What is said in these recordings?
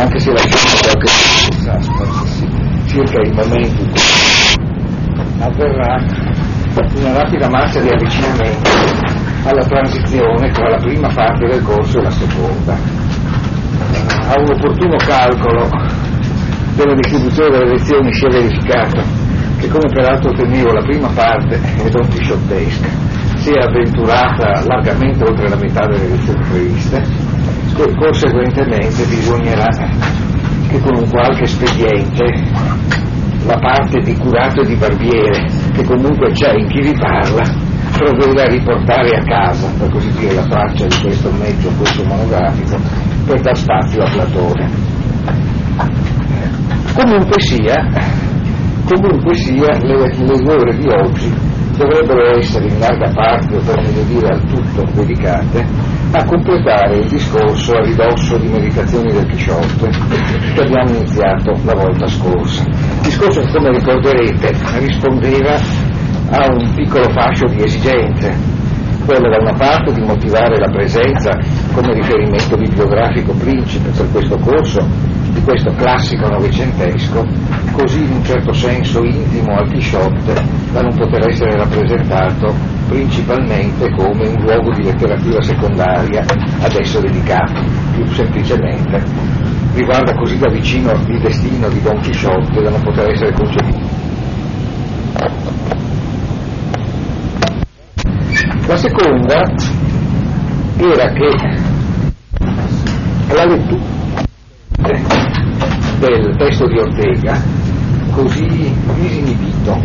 anche se lasciamo qualche certezza circa il momento in cui avverrà una rapida marcia di avvicinamento alla transizione tra la prima parte del corso e la seconda. A un opportuno calcolo della distribuzione delle lezioni si è verificato che come peraltro temevo la prima parte è don Chisciottesca, si è avventurata largamente oltre la metà delle lezioni previste, conseguentemente bisognerà che con un qualche espediente la parte di curato e di barbiere, che comunque c'è in chi vi parla, provveda a riportare a casa, per così dire, la traccia di questo mezzo, questo monografico, per dar spazio a Platone. Comunque sia, comunque sia le, le ore di oggi dovrebbero essere in larga parte, o per meglio dire al tutto, dedicate a completare il discorso a ridosso di meditazioni del Chisciotte che abbiamo iniziato la volta scorsa. Il discorso come ricorderete rispondeva a un piccolo fascio di esigenze, quello da una parte di motivare la presenza come riferimento bibliografico principe per questo corso di questo classico novecentesco, così in un certo senso intimo al Chisciotte da non poter essere rappresentato principalmente come un luogo di letteratura secondaria adesso dedicato più semplicemente riguarda così da vicino il destino di Don Chisciotte da non poter essere concepito. La seconda era che la lettura del testo di Ortega, così disinibito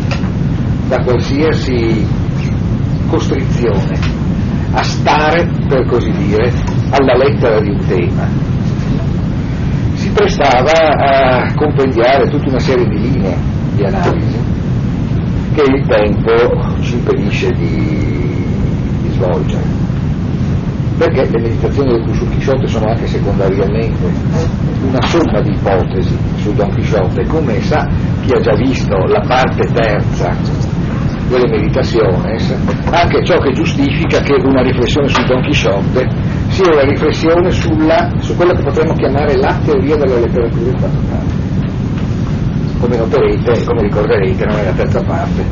da qualsiasi costrizione a stare, per così dire, alla lettera di un tema, si prestava a compendiare tutta una serie di linee di analisi che il tempo ci impedisce di, svolgere perché le meditazioni del su Chisciotte sono anche secondariamente una somma di ipotesi su Don Chisciotte, come sa chi ha già visto la parte terza delle meditaciones, anche ciò che giustifica che una riflessione su Don Chisciotte sia una riflessione sulla, su quella che potremmo chiamare la teoria della letteratura internazionale. Come noterete, come ricorderete, non è la terza parte,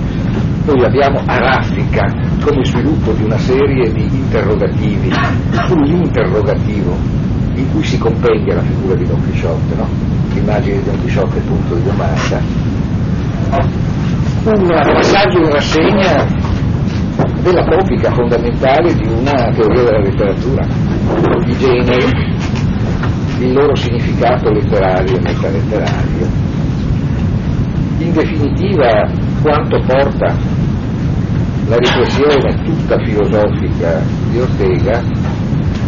noi abbiamo a raffica come sviluppo di una serie di interrogativi sull'interrogativo in cui si compendia la figura di Don Chisciotte, no? l'immagine di Don Chisciotte punto di domanda, un passaggio in rassegna della topica fondamentale di una teoria della letteratura, i generi, il loro significato letterario e metaletterario. In definitiva, quanto porta la riflessione tutta filosofica di Ortega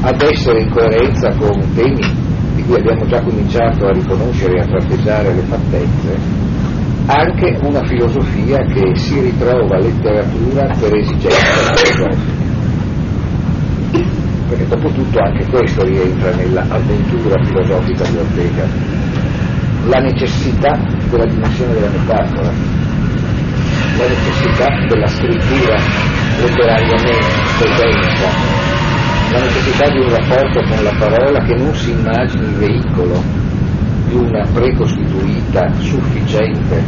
ad essere in coerenza con temi di cui abbiamo già cominciato a riconoscere e a tratteggiare le fattezze, anche una filosofia che si ritrova letteratura per esigenza filosofica. Perché dopo tutto anche questo rientra nell'avventura filosofica di Ortega, la necessità della dimensione della metafora, la necessità della scrittura letterariamente densa, la necessità di un rapporto con la parola che non si immagini veicolo di una precostituita, sufficiente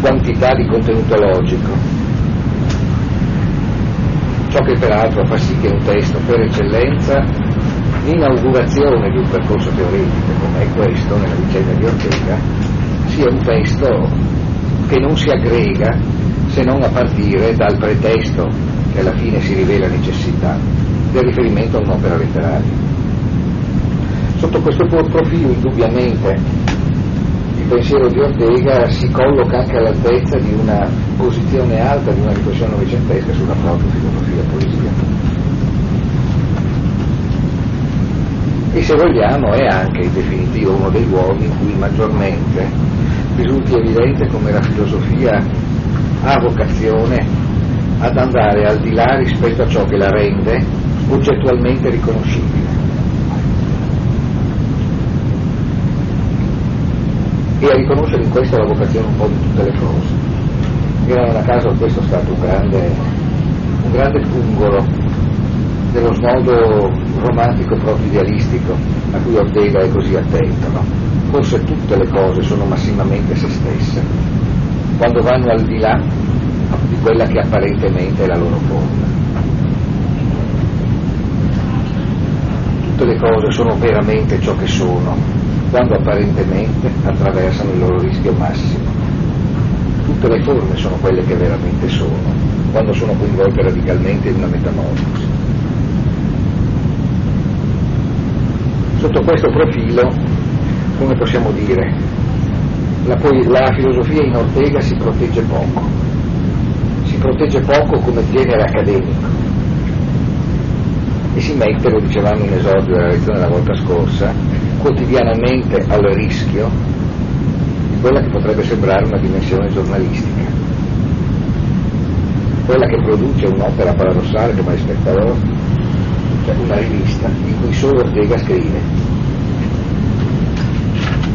quantità di contenuto logico. Ciò che peraltro fa sì che un testo per eccellenza, l'inaugurazione di un percorso teoretico come è questo nella vicenda di Ortega, sia un testo che non si aggrega se non a partire dal pretesto che alla fine si rivela necessità del riferimento a un'opera letteraria. Sotto questo profilo indubbiamente il pensiero di Ortega si colloca anche all'altezza di una posizione alta, di una riflessione novecentesca sulla propria filosofia poesia. E se vogliamo è anche in definitivo uno dei luoghi in cui maggiormente risulti evidente come la filosofia ha vocazione ad andare al di là rispetto a ciò che la rende oggettualmente riconoscibile. E a riconoscere in questo la vocazione un po' di tutte le cose. Era non a caso stato un grande, un grande pungolo dello snodo romantico proprio idealistico a cui Ortega è così attento, no? Forse tutte le cose sono massimamente se stesse, quando vanno al di là di quella che apparentemente è la loro forma. Tutte le cose sono veramente ciò che sono, quando apparentemente attraversano il loro rischio massimo. Tutte le forme sono quelle che veramente sono, quando sono coinvolte radicalmente in una metamorfosi. Sotto questo profilo, come possiamo dire, la, la filosofia in Ortega si protegge poco, si protegge poco come genere accademico. E si mette, lo dicevamo in esordio della lezione la volta scorsa, quotidianamente al rischio di quella che potrebbe sembrare una dimensione giornalistica, quella che produce un'opera paradossale come il Spectator, cioè una rivista in cui solo Ortega scrive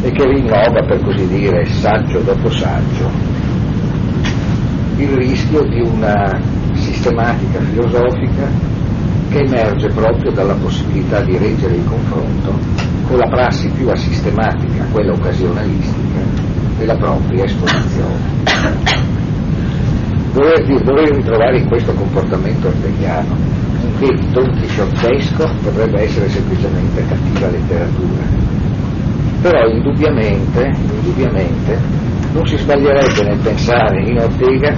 e che rinnova, per così dire, saggio dopo saggio, il rischio di una sistematica filosofica che emerge proprio dalla possibilità di reggere il confronto con la prassi più asistematica, quella occasionalistica, della propria esposizione. Dover, dover ritrovare in questo comportamento orteghiano un che don chisciottesco potrebbe essere semplicemente cattiva letteratura, però indubbiamente, indubbiamente non si sbaglierebbe nel pensare in Ortega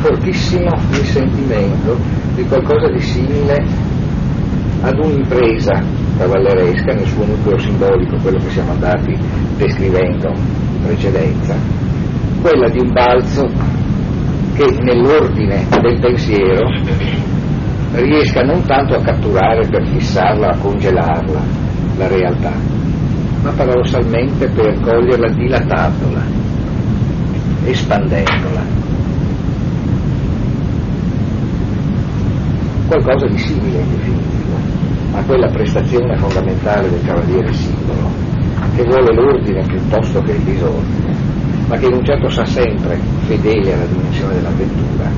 fortissimo il sentimento di qualcosa di simile ad un'impresa cavalleresca nel suo nucleo simbolico, quello che siamo andati descrivendo in precedenza, quella di un balzo che nell'ordine del pensiero riesca non tanto a catturare per fissarla, a congelarla, la realtà, ma paradossalmente per coglierla dilatandola, espandendola. Qualcosa di simile in definitiva a quella prestazione fondamentale del cavaliere singolo, che vuole l'ordine piuttosto che il disordine, ma che in un certo sa sempre, fedele alla dimensione dell'avventura,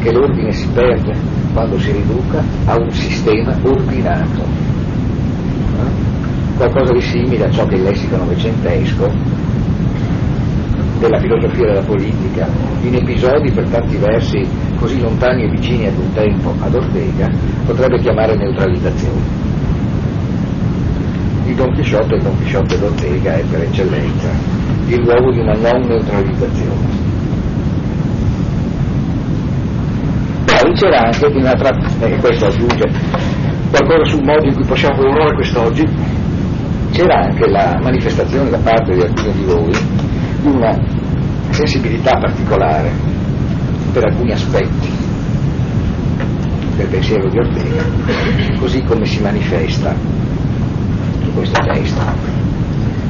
che l'ordine si perde quando si riduca a un sistema ordinato qualcosa di simile a ciò che il lessico novecentesco della filosofia della politica, in episodi per tanti versi così lontani e vicini ad un tempo ad Ortega, potrebbe chiamare neutralizzazione. Il Don Chisciotte il Don Chisciotte d'Ortega è per eccellenza il luogo di una non neutralizzazione. Poi c'era anche un'altra, e questo aggiunge qualcosa sul modo in cui possiamo lavorare quest'oggi, c'era anche la manifestazione da parte di alcuni di voi di una sensibilità particolare per alcuni aspetti del pensiero di Ortega, così come si manifesta in questo testo.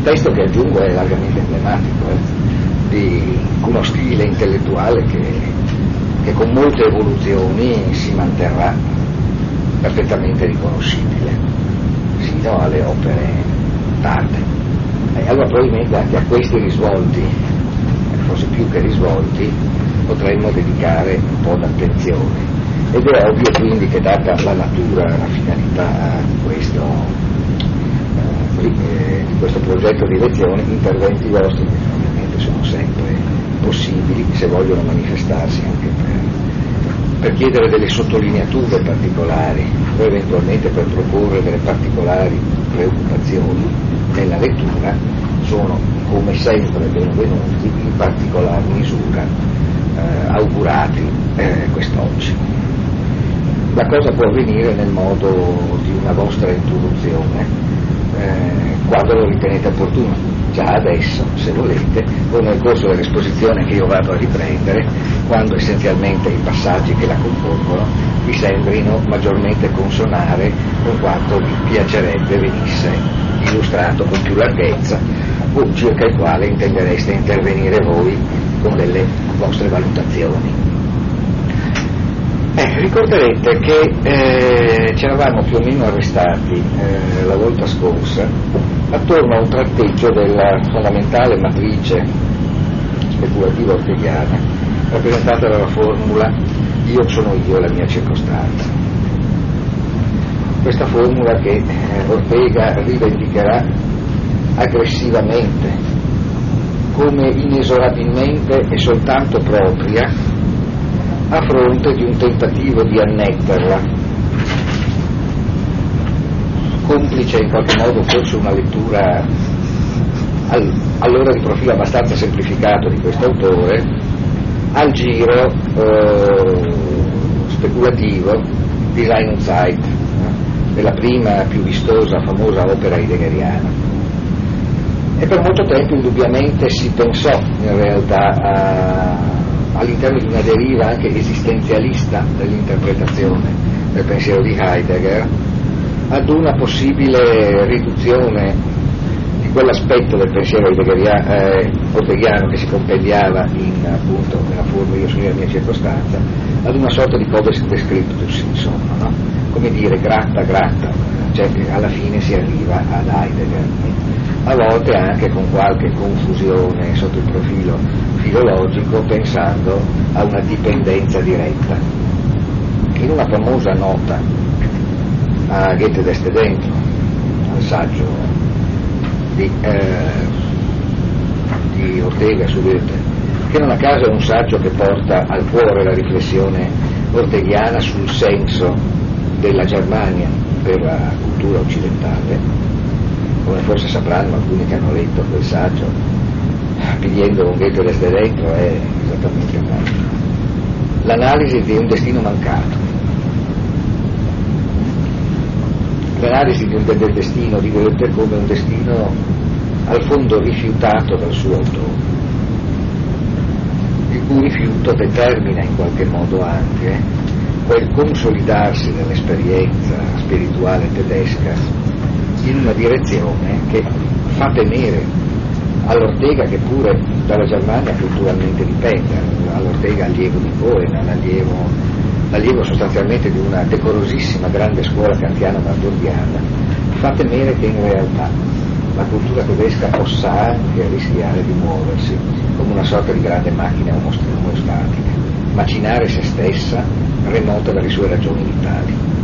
Testo che aggiungo è largamente emblematico eh, di uno stile intellettuale che, che con molte evoluzioni si manterrà perfettamente riconoscibile sino alle opere tarde. E allora probabilmente anche a questi risvolti, forse più che risvolti, potremmo dedicare un po' d'attenzione. Ed è ovvio quindi che data la natura, la finalità di questo, eh, di questo progetto di lezione, interventi vostri ovviamente sono sempre possibili se vogliono manifestarsi anche per, per chiedere delle sottolineature particolari o eventualmente per proporre delle particolari preoccupazioni nella lettura sono come sempre benvenuti in particolar misura eh, augurati eh, quest'oggi. La cosa può avvenire nel modo di una vostra introduzione, eh, quando lo ritenete opportuno, già adesso, se volete, o nel corso dell'esposizione che io vado a riprendere, quando essenzialmente i passaggi che la compongono vi sembrino maggiormente consonare con quanto vi piacerebbe venisse illustrato con più larghezza o circa il quale intendereste intervenire voi con delle vostre valutazioni. Eh, ricorderete che eh, ci eravamo più o meno arrestati eh, la volta scorsa attorno a un tratteggio della fondamentale matrice speculativa orteghiana rappresentata dalla formula io sono io la mia circostanza questa formula che eh, Ortega rivendicherà aggressivamente, come inesorabilmente e soltanto propria, a fronte di un tentativo di annetterla, complice in qualche modo forse una lettura allora di profilo abbastanza semplificato di questo autore, al giro eh, speculativo Design on Sight, eh, della prima più vistosa, famosa opera heideggeriana. E per molto tempo indubbiamente si pensò in realtà a, all'interno di una deriva anche esistenzialista dell'interpretazione del pensiero di Heidegger ad una possibile riduzione di quell'aspetto del pensiero eh, orteghiano che si compendiava in, appunto, nella forma io sono la mia circostanza ad una sorta di codex descriptus insomma no? come dire gratta gratta cioè alla fine si arriva ad Heidegger a volte anche con qualche confusione sotto il profilo filologico pensando a una dipendenza diretta. In una famosa nota a Goethe d'Este dentro, al saggio di, eh, di Ortega su Goethe, che non a caso è un saggio che porta al cuore la riflessione orteghiana sul senso della Germania per la cultura occidentale, come forse sapranno alcuni che hanno letto quel saggio, pigliendo un ghetto desde dentro è esattamente quello. L'analisi di un destino mancato, l'analisi di un, del destino di Goethe come un destino al fondo rifiutato dal suo autore, il cui rifiuto determina in qualche modo anche quel consolidarsi dell'esperienza spirituale tedesca in una direzione che fa temere all'Ortega che pure dalla Germania culturalmente dipende, all'Ortega allievo di Cohen, allievo, allievo sostanzialmente di una decorosissima grande scuola kantiana bandurgiana, fa temere che in realtà la cultura tedesca possa anche rischiare di muoversi come una sorta di grande macchina omostatica, macinare se stessa remota dalle sue ragioni vitali.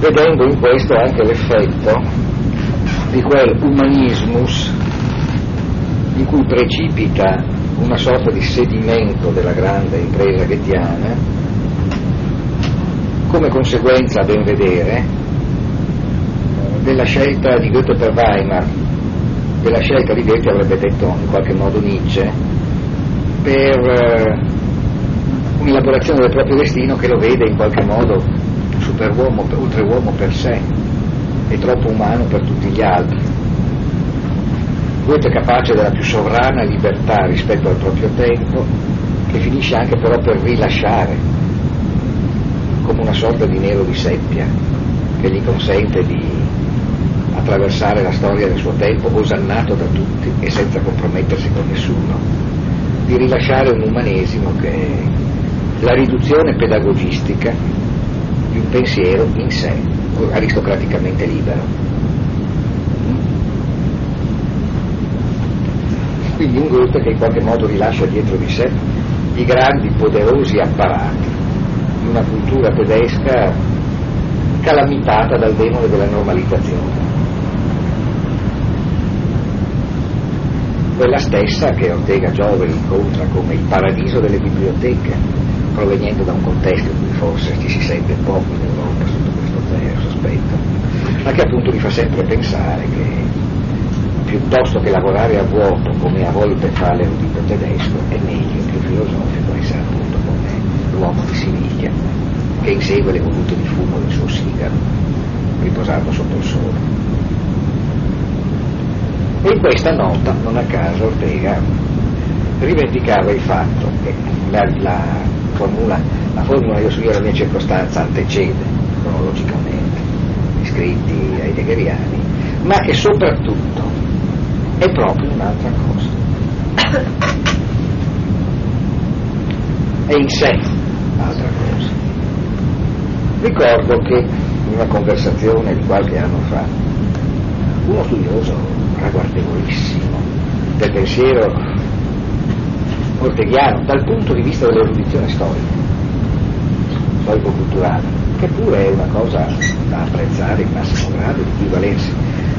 Vedendo in questo anche l'effetto di quel umanismus in cui precipita una sorta di sedimento della grande impresa ghettiana, come conseguenza, a ben vedere, della scelta di Goethe per Weimar, della scelta di Goethe avrebbe detto in qualche modo Nietzsche, per eh, un'elaborazione del proprio destino che lo vede in qualche modo superuomo, oltreuomo per sé e troppo umano per tutti gli altri. Goethe è capace della più sovrana libertà rispetto al proprio tempo, che finisce anche però per rilasciare, come una sorta di nero di seppia, che gli consente di attraversare la storia del suo tempo osannato da tutti e senza compromettersi con nessuno, di rilasciare un umanesimo che la riduzione pedagogistica di un pensiero in sé, aristocraticamente libero. Quindi un Goethe che in qualche modo rilascia dietro di sé i grandi, poderosi apparati di una cultura tedesca calamitata dal demone della normalizzazione. Quella stessa che Ortega Giovere incontra come il paradiso delle biblioteche, proveniente da un contesto in cui forse ci si sente poco in Europa sotto questo aspetto, ma che appunto mi fa sempre pensare che piuttosto che lavorare a vuoto come a volte fa l'erudito tedesco, è meglio più filosofico essere appunto come l'uomo di Siviglia, che insegue le volute di fumo del suo sigaro, riposato sotto il sole. E in questa nota, non a caso, Ortega rivendicava il fatto che la, la formula, la formula io su io la mia circostanza antecede cronologicamente gli scritti heideggeriani, ma che soprattutto è proprio un'altra cosa. È in sé un'altra cosa. Ricordo che in una conversazione di qualche anno fa, uno studioso ragguardevolissimo del pensiero orteghiano dal punto di vista dell'erudizione storica. storico-culturale, che pure è una cosa da apprezzare in massimo grado, di cui valersi.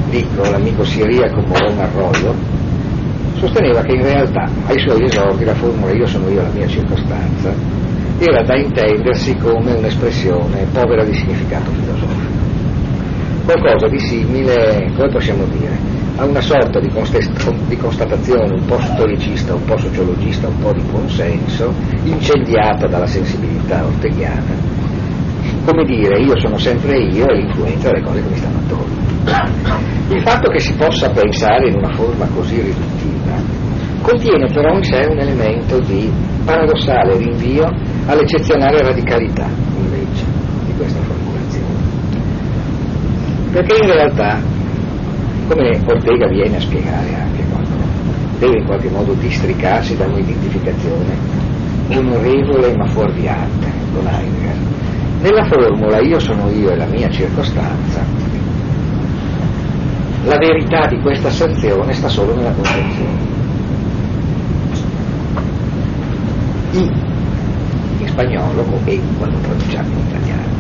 Dico, l'amico Siria Morone Arroyo sosteneva che in realtà ai suoi esordi la formula io sono io la mia circostanza era da intendersi come un'espressione povera di significato filosofico. Qualcosa di simile, come possiamo dire, a una sorta di, constatazione un po' storicista, un po' sociologista, un po' di consenso, incendiata dalla sensibilità orteghiana, come dire io sono sempre io e l'influenza delle cose che mi stanno attorno. Il fatto che si possa pensare in una forma così riduttiva contiene però in sé un elemento di paradossale rinvio all'eccezionale radicalità invece di questa formulazione. Perché in realtà, come Ortega viene a spiegare anche quando deve in qualche modo districarsi da un'identificazione onorevole ma fuorviante con Heidegger, nella formula io sono io e la mia circostanza, la verità di questa asserzione sta solo nella concezione. I spagnolo o e quando traduciamo in italiano.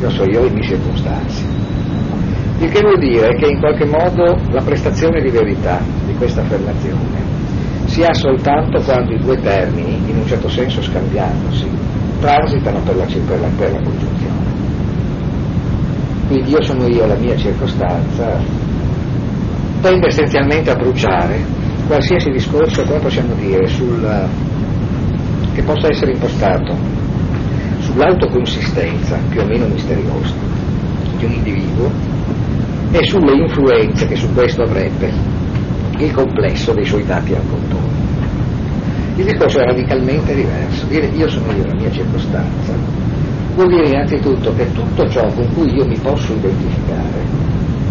Io so io e mi circostanze. Il che vuol dire che in qualche modo la prestazione di verità di questa affermazione si ha soltanto quando i due termini, in un certo senso scambiandosi, transitano per la, per la, per la congiunzione. Quindi io sono io, la mia circostanza, tende essenzialmente a bruciare qualsiasi discorso, come possiamo dire, sul che possa essere impostato sull'autoconsistenza più o meno misteriosa di un individuo e sulle influenze che su questo avrebbe il complesso dei suoi dati al contorno. Il discorso è radicalmente diverso. Dire io sono io la mia circostanza vuol dire innanzitutto che tutto ciò con cui io mi posso identificare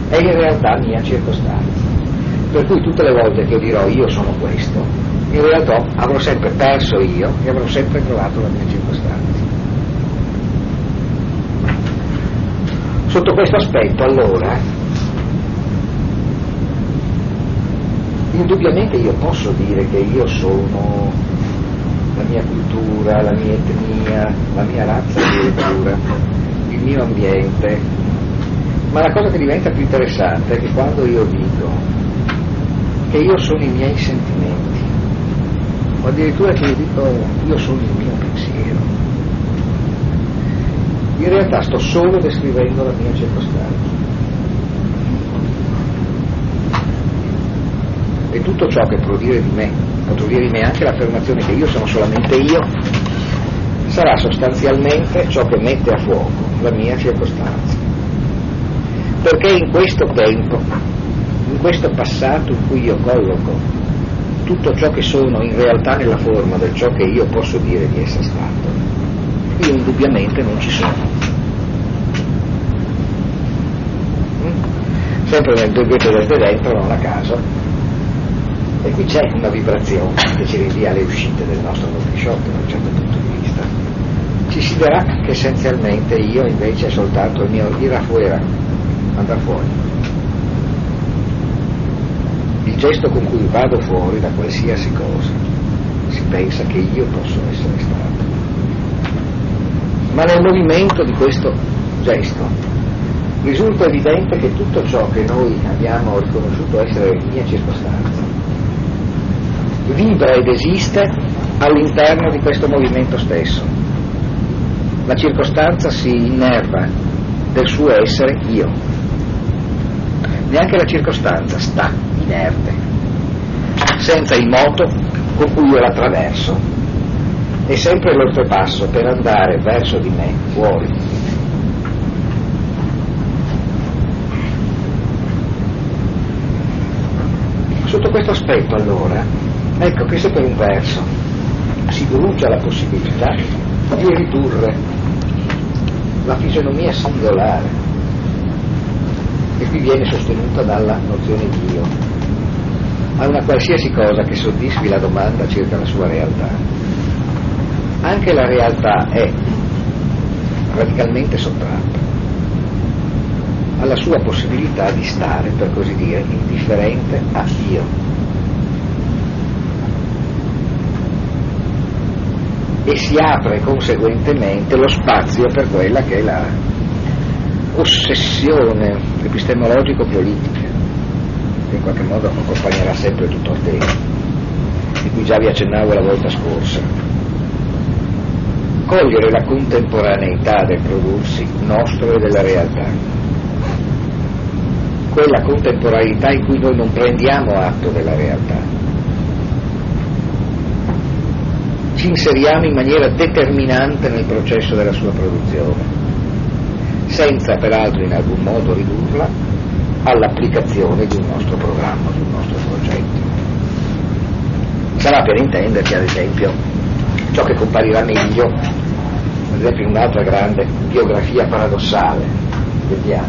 è in realtà mia circostanza. Per cui tutte le volte che io dirò io sono questo, in realtà avrò sempre perso io e avrò sempre trovato la mia circostanza. Sotto questo aspetto, allora, indubbiamente io posso dire che io sono la mia cultura, la mia etnia, la mia razza addirittura, il mio ambiente, ma la cosa che diventa più interessante è che quando io dico che io sono i miei sentimenti, o addirittura che io dico io sono il mio pensiero. In realtà sto solo descrivendo la mia circostanza. E tutto ciò che può dire di me, potrò dire di me anche l'affermazione che io sono solamente io, sarà sostanzialmente ciò che mette a fuoco la mia circostanza. Perché in questo tempo, in questo passato in cui io colloco tutto ciò che sono in realtà nella forma del ciò che io posso dire di essere stato, io indubbiamente non ci sono. Mm? Sempre nel dubbio desde dentro, non a caso, e qui c'è una vibrazione che ci rinvia alle uscite del nostro Nutrisciotto da un certo punto di vista. Ci si dirà che essenzialmente io invece è soltanto il mio ir afuera, andare fuori il gesto con cui vado fuori da qualsiasi cosa, si pensa che io posso essere stato. Ma nel movimento di questo gesto risulta evidente che tutto ciò che noi abbiamo riconosciuto essere mia circostanza vibra ed esiste all'interno di questo movimento stesso. La circostanza si innerva del suo essere io. Neanche la circostanza sta inerte, senza il moto con cui io l'attraverso. È sempre l'oltrepasso per andare verso di me, fuori. Sotto questo aspetto allora, ecco che se per un verso si brucia la possibilità di ridurre la fisionomia singolare e qui viene sostenuta dalla nozione di Dio, a una qualsiasi cosa che soddisfi la domanda circa la sua realtà. Anche la realtà è radicalmente sottratta alla sua possibilità di stare, per così dire, indifferente a Dio. e si apre conseguentemente lo spazio per quella che è la ossessione epistemologico-politica che in qualche modo accompagnerà sempre tutto il tempo, di cui già vi accennavo la volta scorsa. Cogliere la contemporaneità del prodursi nostro e della realtà, quella contemporaneità in cui noi non prendiamo atto della realtà, ci inseriamo in maniera determinante nel processo della sua produzione senza peraltro in alcun modo ridurla all'applicazione di un nostro programma, di un nostro progetto. Sarà per intenderci, ad esempio, ciò che comparirà meglio, ad esempio, un'altra grande biografia paradossale eh,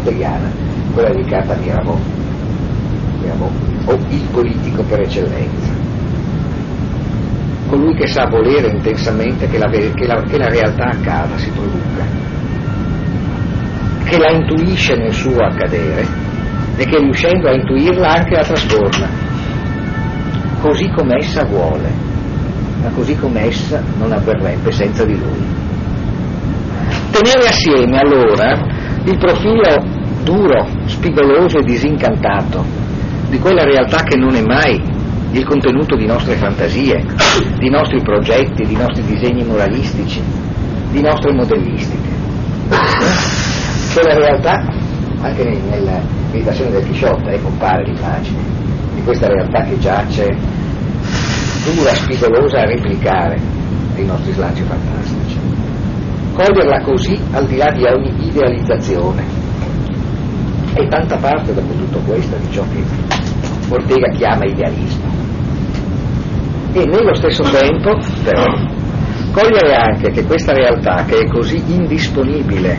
hegeliana, quella dedicata a Mirabeau, Mirabeau, o il politico per eccellenza. Colui che sa volere intensamente che la, che la, che la realtà accada, si produca che la intuisce nel suo accadere e che riuscendo a intuirla anche la trasforma, così come essa vuole, ma così come essa non avverrebbe senza di lui. Tenere assieme allora il profilo duro, spigoloso e disincantato di quella realtà che non è mai il contenuto di nostre fantasie, di nostri progetti, di nostri disegni moralistici, di nostre modellistiche quella realtà, anche nella meditazione del Chisciotta, eh, compare l'immagine di questa realtà che giace dura, spigolosa a replicare dei nostri slanci fantastici. Coglierla così al di là di ogni idealizzazione. E tanta parte dopo tutto questo di ciò che Ortega chiama idealismo. E nello stesso tempo, però, cogliere anche che questa realtà, che è così indisponibile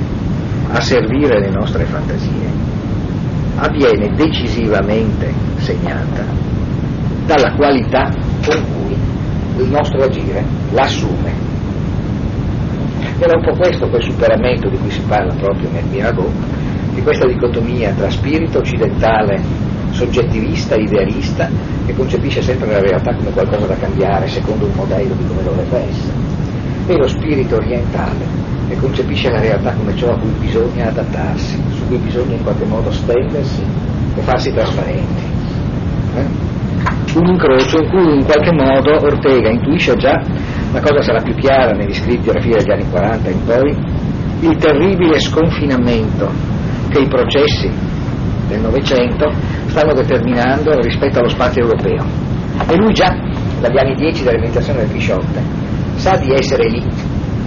a servire le nostre fantasie, avviene decisivamente segnata dalla qualità con cui il nostro agire l'assume. È un po' questo quel superamento di cui si parla proprio nel Mirabeau, di questa dicotomia tra spirito occidentale, soggettivista, idealista, che concepisce sempre la realtà come qualcosa da cambiare secondo un modello di come dovrebbe essere, e lo spirito orientale, e concepisce la realtà come ciò a cui bisogna adattarsi, su cui bisogna in qualche modo stendersi e farsi trasparenti. Eh? Un incrocio in cui in qualche modo Ortega intuisce già, la cosa sarà più chiara negli scritti alla fine degli anni 40 in poi, il terribile sconfinamento che i processi del Novecento stanno determinando rispetto allo spazio europeo. E lui già, dagli anni 10 della meditazione del Chisciotte, sa di essere lì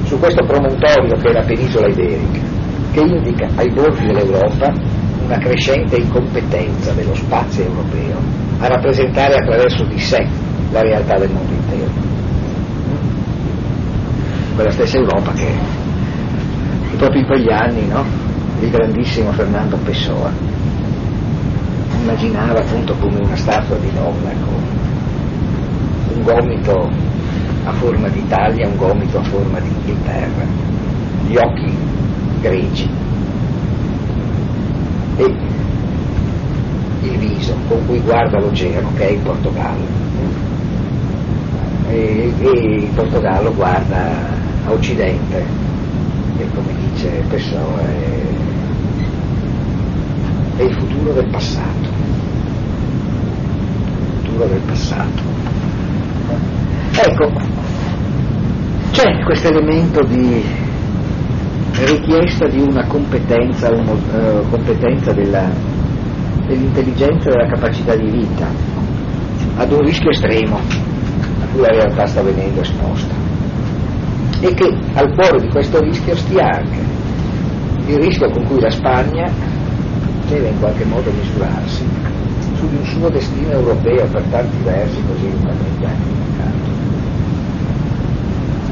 su questo promontorio che è la penisola iberica, che indica ai bordi dell'Europa una crescente incompetenza dello spazio europeo a rappresentare attraverso di sé la realtà del mondo intero. Quella stessa Europa che, proprio in quegli anni no, il grandissimo Fernando Pessoa immaginava appunto come una statua di donna con un gomito a forma d'Italia, un gomito a forma di Inghilterra, gli occhi grigi e il viso con cui guarda l'oceano che è il Portogallo. E, e il Portogallo guarda a occidente e come dice Pessoa è, è il futuro del passato. Il futuro del passato. Ecco, c'è questo elemento di richiesta di una competenza, una, uh, competenza della, dell'intelligenza e della capacità di vita ad un rischio estremo a cui la realtà sta venendo esposta. E che al cuore di questo rischio stia anche il rischio con cui la Spagna deve in qualche modo misurarsi su di un suo destino europeo per tanti versi così anni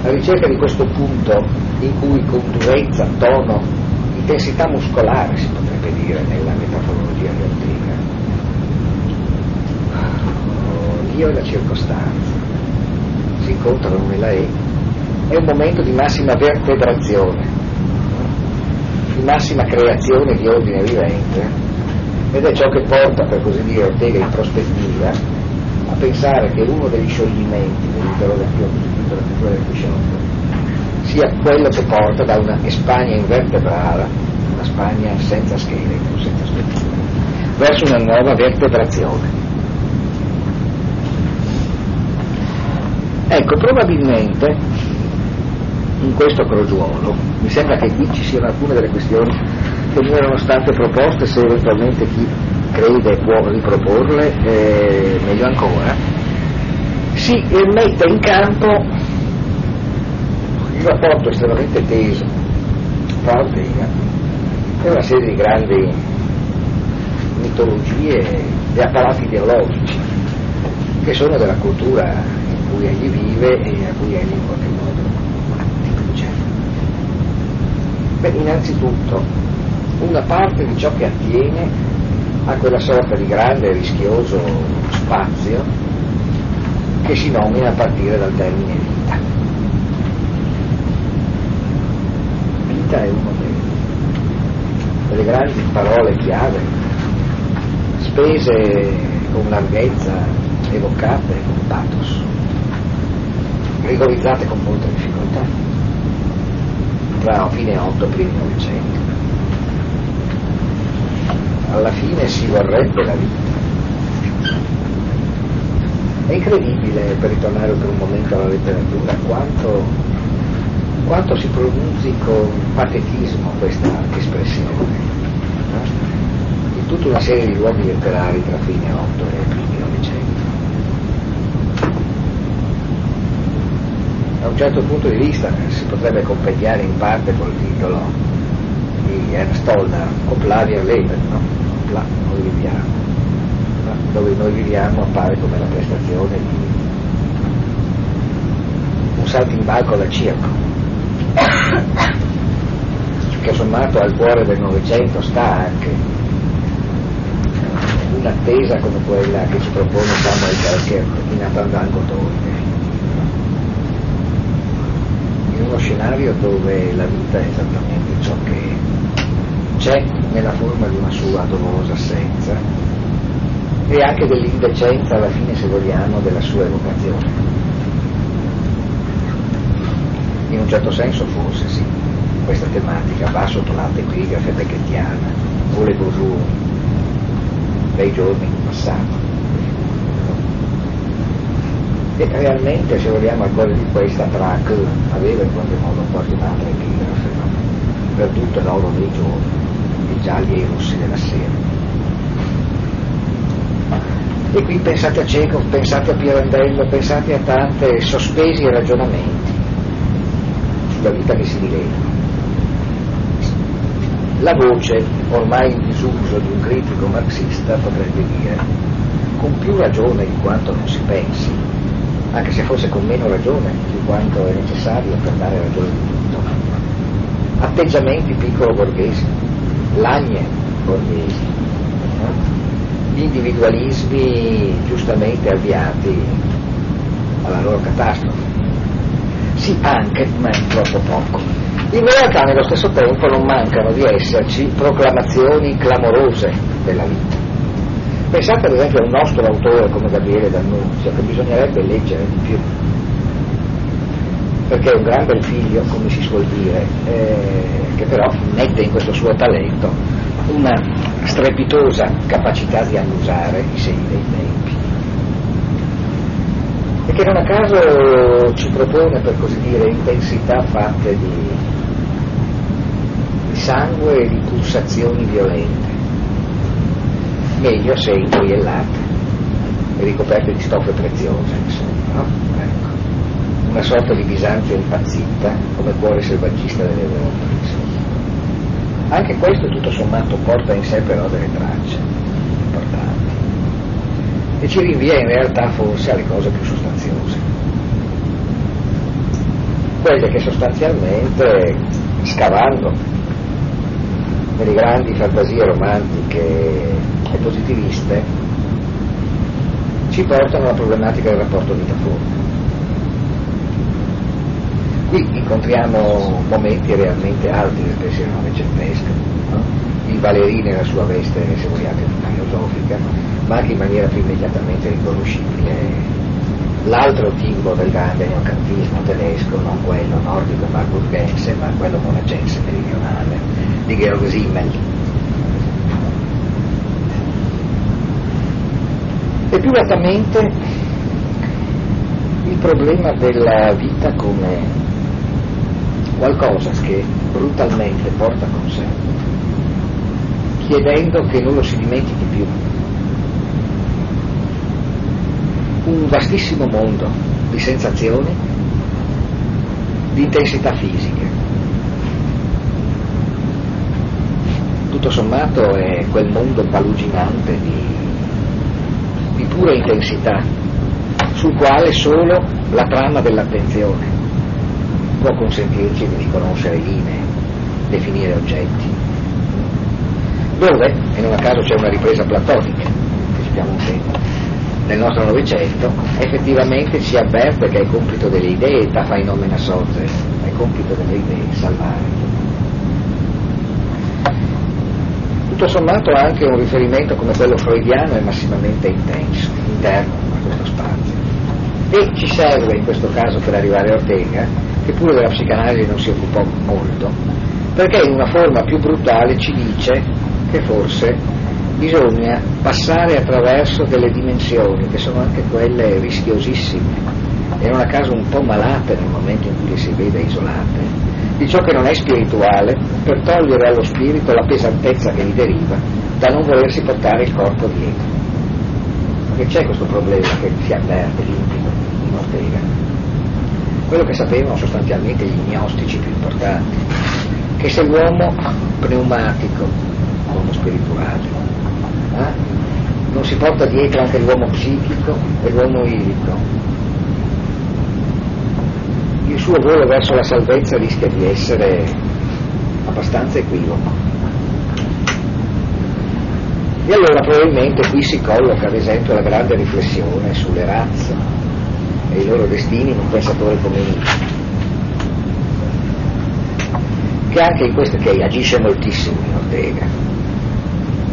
la ricerca di questo punto in cui con durezza, tono, intensità muscolare si potrebbe dire nella metafologia di. Oh, Dio e la circostanza si incontrano nella E, è un momento di massima vertebrazione, di massima creazione di ordine vivente ed è ciò che porta, per così dire, Ortega in prospettiva a pensare che uno degli scioglimenti dell'interrogazione sulla pittura del Crescente sia quello che porta da una Spagna invertebrata, una Spagna senza scheletro, senza struttura, verso una nuova vertebrazione. Ecco, probabilmente in questo crogiuolo mi sembra che qui ci siano alcune delle questioni che mi erano state proposte, se eventualmente chi crede può riproporle, eh, meglio ancora, si mette in campo il rapporto estremamente teso tra Ortega e una serie di grandi mitologie e apparati ideologici che sono della cultura in cui egli vive e a cui egli in qualche modo attinge. Beh, innanzitutto, una parte di ciò che attiene a quella sorta di grande e rischioso spazio che si nomina a partire dal termine vita. Vita è uno delle grandi parole chiave, spese con larghezza, evocate con pathos, rigorizzate con molta difficoltà, tra fine 8 e primi 900 alla fine si vorrebbe la vita. È incredibile, per ritornare per un momento alla letteratura, quanto, quanto si pronunzi con patetismo questa espressione. No? In tutta una serie di luoghi letterari tra fine 8 e primi 900. Da un certo punto di vista si potrebbe compendiare in parte col titolo di Ernst Stollner, Oplavia Leben, no? là noi viviamo, dove noi viviamo appare come la prestazione di un saltimbalco da circo, che sommato al cuore del Novecento sta anche un'attesa come quella che ci propone Samuel Becker in Apandango Torre in uno scenario dove la vita è esattamente ciò che c'è nella forma di una sua dolorosa assenza e anche dell'indecenza alla fine se vogliamo della sua evocazione in un certo senso forse sì questa tematica va sotto l'antepigrafe becchettiana o le bourgeois dei giorni passati e realmente se vogliamo al cuore di questa track aveva in qualche modo quasi un'altra epigrafe no? per tutto l'oro dei giorni i gialli e i rossi della sera. E qui pensate a Cieco, pensate a Pirandello, pensate a tante sospesi ragionamenti sulla vita che si dileguano. La voce, ormai in disuso di un critico marxista, potrebbe dire, con più ragione di quanto non si pensi, anche se fosse con meno ragione di quanto è necessario per dare ragione di tutto. Atteggiamenti piccolo borghesi, lagne borghesi, gli individualismi giustamente avviati alla loro catastrofe. Sì, anche, ma è troppo poco. In realtà nello stesso tempo non mancano di esserci proclamazioni clamorose della vita. Pensate ad esempio a un nostro autore come Gabriele D'Annunzio, che bisognerebbe leggere di più, perché è un gran bel figlio, come si suol dire, eh, che però mette in questo suo talento una strepitosa capacità di annusare i segni dei tempi. E che non a caso ci propone, per così dire, intensità fatte di, di sangue e di pulsazioni violente, meglio se incoiellate e ricoperte di stoffe preziose, insomma, no? Ecco una sorta di Bisanzio impazzita come cuore selvaggista dell'Europa. Anche questo tutto sommato porta in sé però delle tracce importanti e ci rinvia in realtà forse alle cose più sostanziose, quelle che sostanzialmente scavando nelle grandi fantasie romantiche e positiviste ci portano alla problematica del rapporto vita-forma qui incontriamo momenti realmente alti del pensiero novecentesco, no? Il Valéry nella sua veste, se vogliate, filosofica, ma anche in maniera più immediatamente riconoscibile l'altro tipo del grande neocantismo tedesco, non quello nordico marburgense, ma quello monacense meridionale, di Georg Simmel. E più lattamente il problema della vita come qualcosa che brutalmente porta con sé, chiedendo che non lo si dimentichi più un vastissimo mondo di sensazioni, di intensità fisiche. Tutto sommato è quel mondo paluginante di, di pura intensità, sul quale solo la trama dell'attenzione può consentirci di riconoscere linee, definire oggetti. Dove, e non a caso c'è una ripresa platonica, che un tempo, nel nostro Novecento, effettivamente ci avverte che è compito delle idee da fai nomina sorge, è compito delle idee salvare. Tutto sommato anche un riferimento come quello freudiano è massimamente intenso, interno a questo spazio. E ci serve in questo caso per arrivare a Ortega, che pure della psicanalisi non si occupò molto, perché in una forma più brutale ci dice che forse bisogna passare attraverso delle dimensioni che sono anche quelle rischiosissime e non a caso un po' malate nel momento in cui le si vede isolate, di ciò che non è spirituale per togliere allo spirito la pesantezza che gli deriva da non volersi portare il corpo dietro. Perché c'è questo problema che si avverte l'intimo in Ortega. Quello che sapevano sostanzialmente gli gnostici più importanti, che se l'uomo pneumatico, l'uomo spirituale, eh? non si porta dietro anche l'uomo psichico e l'uomo irico. Il suo volo verso la salvezza rischia di essere abbastanza equivoco. E allora probabilmente qui si colloca ad esempio la grande riflessione sulle razze e i loro destini in un pensatore come Nietzsche, che anche in questo che agisce moltissimo in Ortega,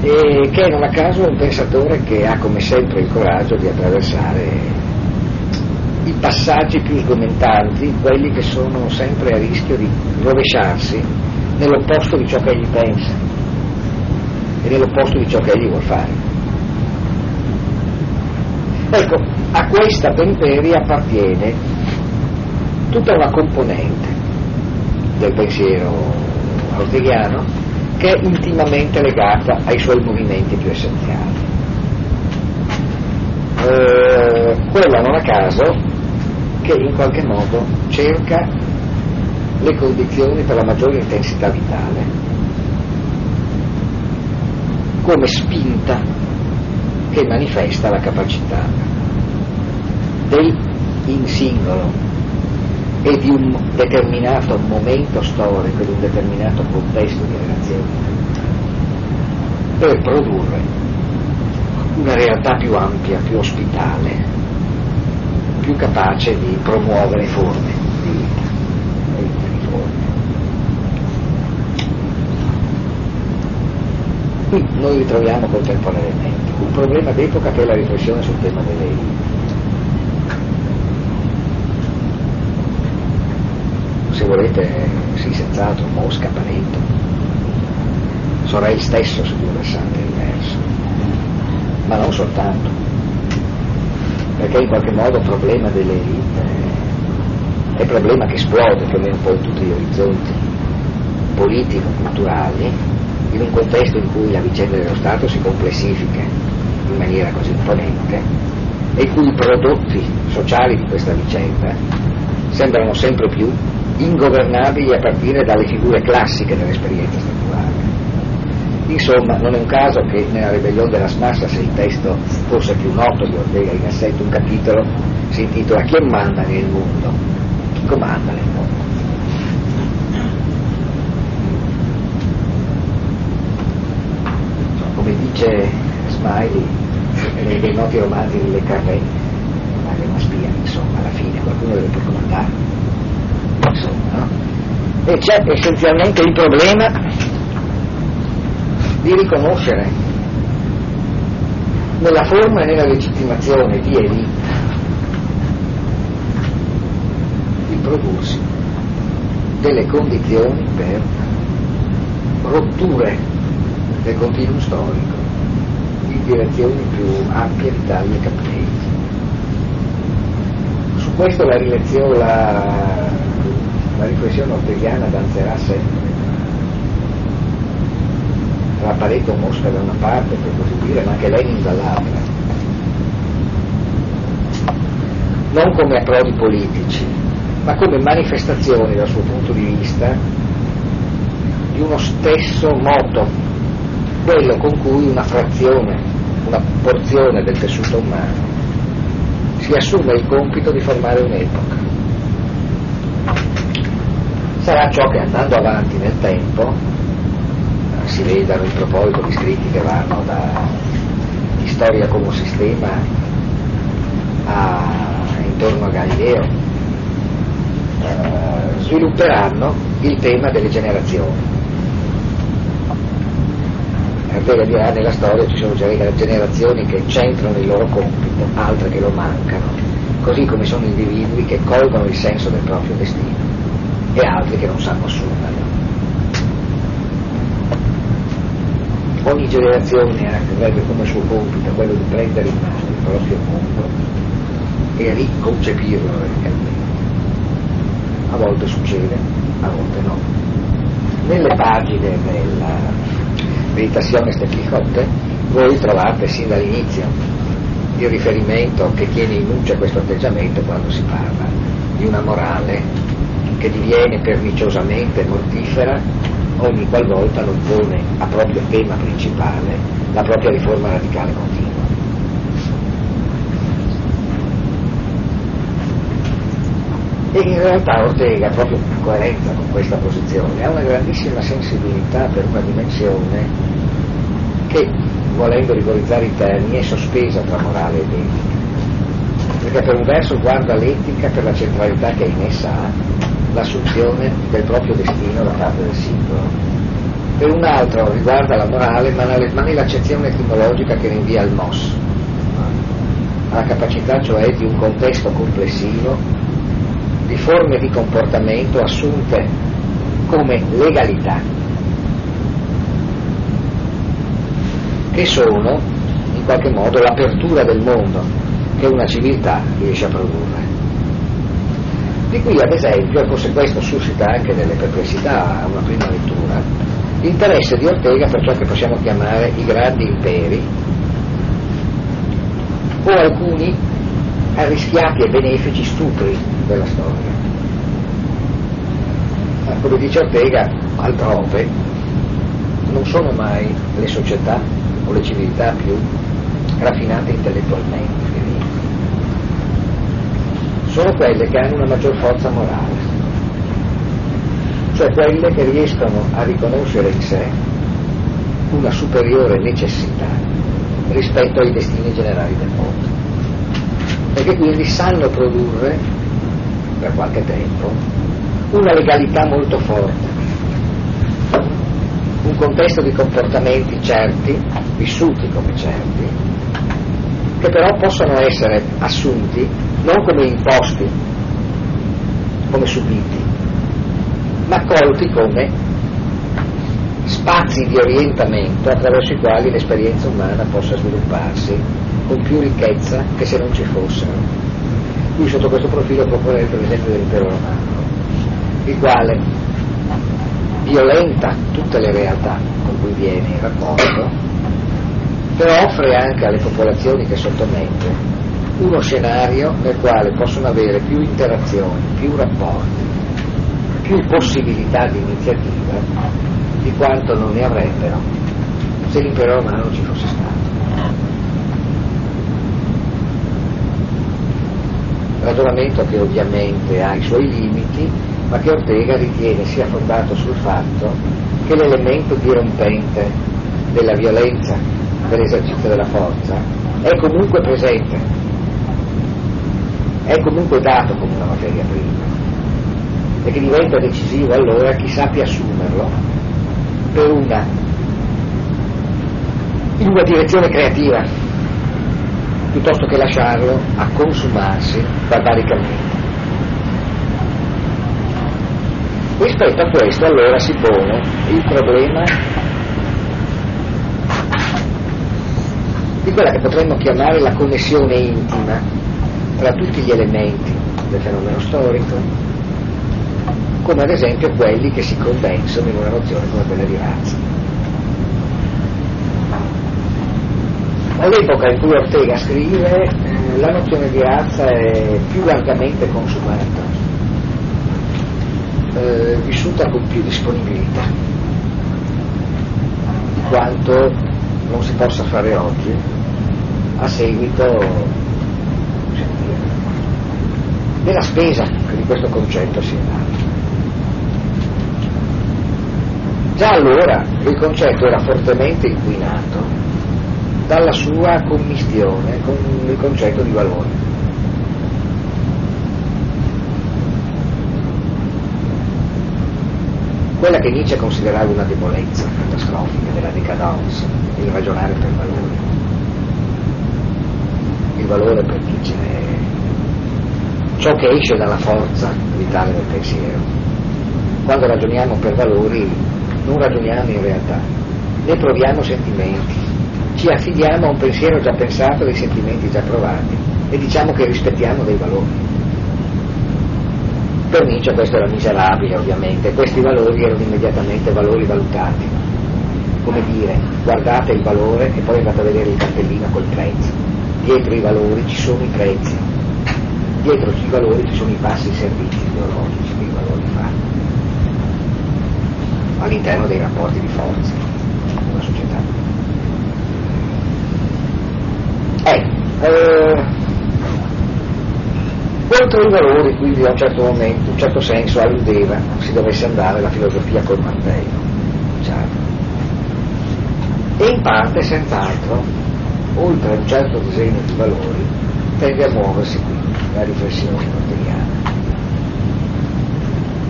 e che non a caso è un pensatore che ha come sempre il coraggio di attraversare i passaggi più sgomentanti, quelli che sono sempre a rischio di rovesciarsi nell'opposto di ciò che egli pensa e nell'opposto di ciò che egli vuole fare. Ecco, a questa temperia appartiene tutta una componente del pensiero orteghiano che è intimamente legata ai suoi movimenti più essenziali. Eh, quella non a caso che in qualche modo cerca le condizioni per la maggiore intensità vitale come spinta che manifesta la capacità del in singolo e di un determinato momento storico, di un determinato contesto di relazione, per produrre una realtà più ampia, più ospitale, più capace di promuovere forme di vita. Qui noi ritroviamo contemporaneamente un problema d'epoca che è la riflessione sul tema delle elite se volete, sì, senz'altro, Mosca, Pareto, Sorel stesso su due versanti diversi, ma non soltanto, perché in qualche modo il problema delle elite è il problema che esplode più o meno poi in tutti gli orizzonti politico-culturali, in un contesto in cui la vicenda dello Stato si complessifica in maniera così imponente e cui i prodotti sociali di questa vicenda sembrano sempre più ingovernabili a partire dalle figure classiche dell'esperienza statuale. Insomma, non è un caso che nella ribellione della smassa, se il testo fosse più noto di Ortega in assetto un capitolo, si intitola Chi manda nel mondo? Chi comanda nel mondo? Come dice Smiley nei, nei noti romanzi di Le Carré, ma che una spia, insomma, alla fine qualcuno deve pur comandare insomma, no? e c'è essenzialmente il problema di riconoscere nella forma e nella legittimazione di elite il prodursi delle condizioni per rotture del continuum storico in direzioni più ampie, vitali e caprese. Su questo la, la, la riflessione ortegiana danzerà sempre tra Pareto Mosca da una parte, per così dire, ma anche Lenin dall'altra. Non come approdi politici, ma come manifestazioni dal suo punto di vista di uno stesso moto, quello con cui una frazione, una porzione del tessuto umano si assume il compito di formare un'epoca. Sarà ciò che andando avanti nel tempo si vedano in proposito di scritti che vanno da storia come sistema a, intorno a Galileo, eh, svilupperanno il tema delle generazioni. Dirà nella storia ci sono generazioni che centrano il loro compito, altre che lo mancano, così come sono individui che colgono il senso del proprio destino e altri che non sanno assumerlo. Ogni generazione avrebbe come suo compito quello di prendere in mano il proprio mondo e riconcepirlo radicalmente. A volte succede, a volte no. Nelle pagine della Meditazione Stefficotte voi trovate sin dall'inizio il riferimento che tiene in luce questo atteggiamento quando si parla di una morale che diviene perniciosamente mortifera ogni qualvolta non pone a proprio tema principale la propria riforma radicale continua. E in realtà Ortega, proprio in coerenza con questa posizione, ha una grandissima sensibilità per una dimensione che, volendo rigorizzare i termini, è sospesa tra morale ed etica. Perché per un verso guarda l'etica per la centralità che in essa ha, l'assunzione del proprio destino da parte del singolo. Per un altro riguarda la morale, ma nell'accezione etimologica che rinvia al mos, alla capacità cioè di un contesto complessivo di forme di comportamento assunte come legalità, che sono in qualche modo l'apertura del mondo che una civiltà riesce a produrre. Di qui ad esempio, e forse questo suscita anche delle perplessità a una prima lettura, l'interesse di Ortega per ciò che possiamo chiamare i grandi imperi o alcuni arrischiati e benefici stupri della storia. Ma come dice Ortega, altrove non sono mai le società o le civiltà più raffinate intellettualmente sono quelle che hanno una maggior forza morale, cioè quelle che riescono a riconoscere in sé una superiore necessità rispetto ai destini generali del mondo. E che quindi sanno produrre per qualche tempo una legalità molto forte, un contesto di comportamenti certi, vissuti come certi, che però possono essere assunti non come imposti, come subiti, ma colti come spazi di orientamento attraverso i quali l'esperienza umana possa svilupparsi con più ricchezza che se non ci fossero. Lui sotto questo profilo propone per esempio dell'impero romano, il quale violenta tutte le realtà con cui viene in rapporto, però offre anche alle popolazioni che sottomette uno scenario nel quale possono avere più interazioni, più rapporti, più possibilità di iniziativa di quanto non ne avrebbero se l'impero romano ci fosse stato. Ragionamento che ovviamente ha i suoi limiti, ma che Ortega ritiene sia fondato sul fatto che l'elemento dirompente della violenza, dell'esercizio della forza, è comunque presente è comunque dato come una materia prima e che diventa decisivo allora chi sappia assumerlo per una in una direzione creativa, piuttosto che lasciarlo a consumarsi barbaricamente. Rispetto a questo allora si pone il problema di quella che potremmo chiamare la connessione intima tra tutti gli elementi del fenomeno storico, come ad esempio quelli che si condensano in una nozione come quella di razza. All'epoca in cui Ortega scrive, eh, la nozione di razza è più largamente consumata, eh, vissuta con più disponibilità di quanto non si possa fare oggi a seguito della spesa di questo concetto si è dato. Già allora il concetto era fortemente inquinato dalla sua commistione con il concetto di valore. Quella che Nietzsche considerava una debolezza catastrofica della decadence, il ragionare per valore. Il valore per Nietzsche è ciò che esce dalla forza vitale del pensiero. Quando ragioniamo per valori non ragioniamo in realtà, ne proviamo sentimenti, ci affidiamo a un pensiero già pensato dei sentimenti già provati e diciamo che rispettiamo dei valori. Per Nietzsche questo era miserabile ovviamente, questi valori erano immediatamente valori valutati, come dire guardate il valore e poi andate a vedere il cartellino col prezzo, dietro i valori ci sono i prezzi, dietro i valori ci sono i passi servizi ideologici che i valori fanno all'interno dei rapporti di forza di una società. Ecco, eh, oltre i valori, quindi a un certo momento, in un certo senso alludeva si dovesse andare la filosofia col martello, diciamo. E in parte, senz'altro, oltre un certo disegno di valori, tende a muoversi qui la riflessione materiale.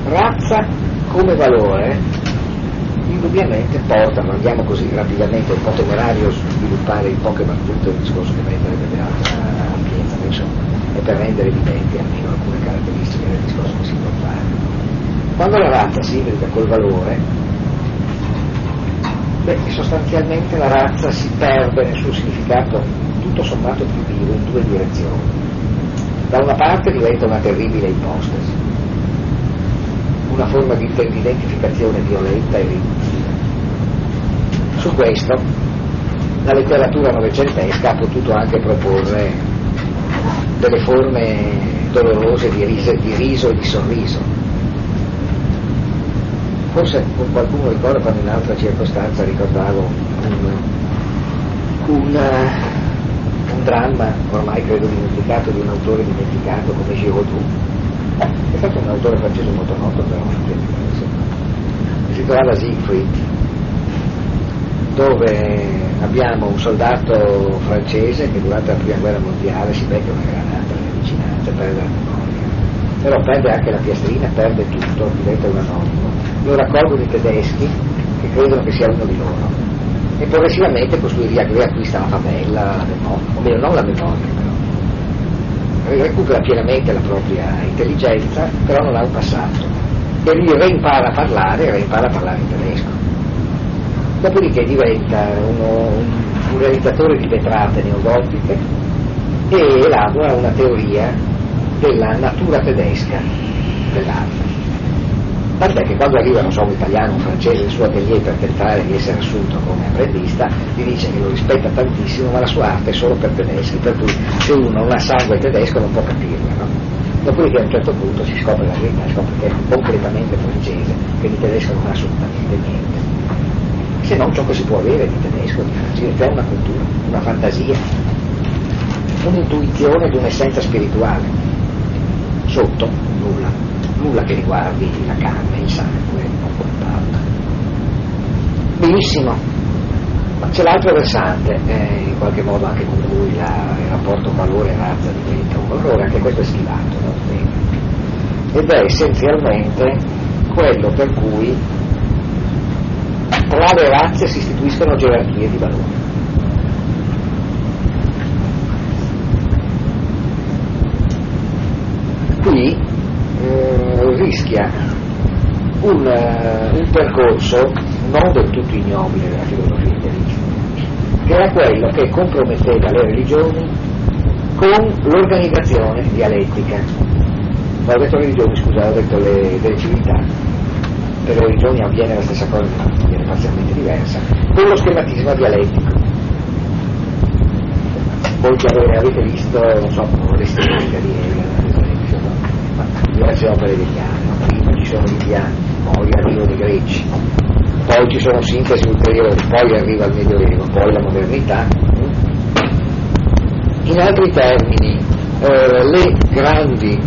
Razza come valore indubbiamente portano, andiamo così rapidamente, un po' temerario sviluppare in poche battute un discorso che meriterebbe peraltro una ampiezza, ma insomma, è per rendere evidenti almeno alcune caratteristiche del discorso che si può fare. Quando la razza si imbrica col valore, beh, sostanzialmente la razza si perde nel suo significato tutto sommato più vivo in due direzioni. Da una parte diventa una terribile ipostasi, una forma di identificazione violenta e riduttiva. Su questo la letteratura novecentesca ha potuto anche proporre delle forme dolorose di riso, di riso e di sorriso. Forse qualcuno ricorda quando in un'altra circostanza ricordavo un, un, dramma ormai credo dimenticato di un autore dimenticato come Giraudoux. È stato un autore francese molto noto però si trovava Siegfried dove abbiamo un soldato francese che durante la prima guerra mondiale si becca una granata nelle vicinanze, perde la memoria però perde anche la piastrina, perde tutto, diventa un anonimo. Lo raccolgono i tedeschi che credono che sia uno di loro e progressivamente costui riacquista la favela, la memoria, o meglio non la memoria recupera pienamente la propria intelligenza, però non ha un passato. E lui reimpara a parlare, reimpara a parlare in tedesco. Dopodiché diventa uno, un, un realizzatore di vetrate neogotiche e elabora una teoria della natura tedesca dell'arte tant'è che quando arriva, so, un italiano, un francese nel suo atelier per tentare di essere assunto come apprendista, gli dice che lo rispetta tantissimo, ma la sua arte è solo per tedeschi, per cui se uno non ha sangue tedesco non può capirla, no? Dopodiché a un certo punto si scopre la verità, si scopre che è completamente francese, che di tedesco non ha assolutamente niente. Se non ciò che si può avere di tedesco, di francese, cioè una cultura, una fantasia, un'intuizione di un'essenza spirituale. Sotto, nulla nulla che riguardi la carne, il sangue o quant'altro. Benissimo, ma c'è l'altro versante, eh, in qualche modo anche con cui la, il rapporto valore-razza diventa un valore, anche questo è schivato Ortega, ed è essenzialmente quello per cui tra le razze si istituiscono gerarchie di valore Qui eh, rischia un, uh, un, percorso non del tutto ignobile della filosofia idealista, che era quello che comprometteva le religioni con l'organizzazione dialettica. Ma ho detto religioni, scusa, ho detto le, le civiltà. Per le religioni avviene la stessa cosa, ma avviene parzialmente diversa, con lo schematismo dialettico. Voi che avete visto, non so, l'estetica di Hegel, ad esempio, no? diverse opere degli ci sono indiani, poi arrivano i greci, poi ci sono sintesi ulteriori, poi arriva il Medioevo, poi la modernità. In altri termini, eh, le grandi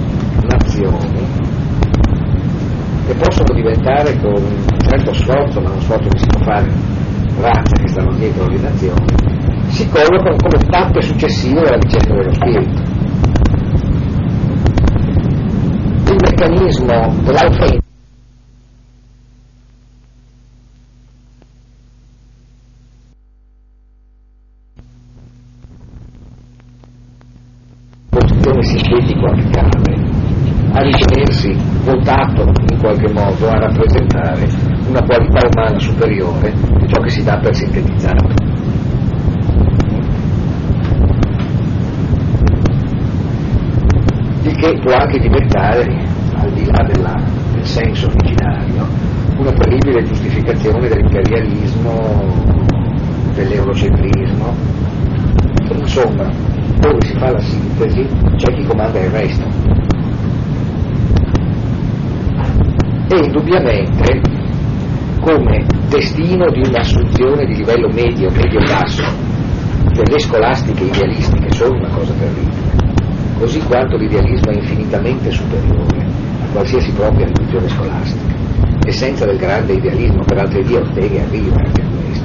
nazioni che possono diventare con un certo sforzo, ma uno sforzo che si può fare razze che stanno dietro le nazioni, si collocano come tappe successive della vicenda dello spirito. cristianismo, de la fe, livello medio, medio-basso, delle scolastiche idealistiche sono una cosa terribile, così quanto l'idealismo è infinitamente superiore a qualsiasi propria riduzione scolastica. L'essenza del grande idealismo, per altre vie Ortega arriva anche a questo,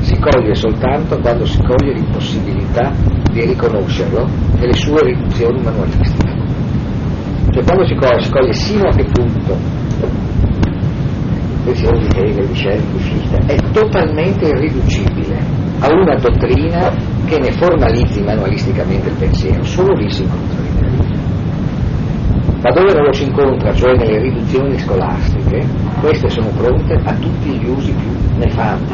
si coglie soltanto quando si coglie l'impossibilità di riconoscerlo nelle sue riduzioni manualistiche. Cioè quando si coglie, si coglie sino a che punto pensiero di Hegel, di Schelling, di Fichte è totalmente irriducibile a una dottrina che ne formalizzi manualisticamente il pensiero, solo lì si incontra l'idealismo. Ma dove non lo si incontra, cioè nelle riduzioni scolastiche, queste sono pronte a tutti gli usi più nefandi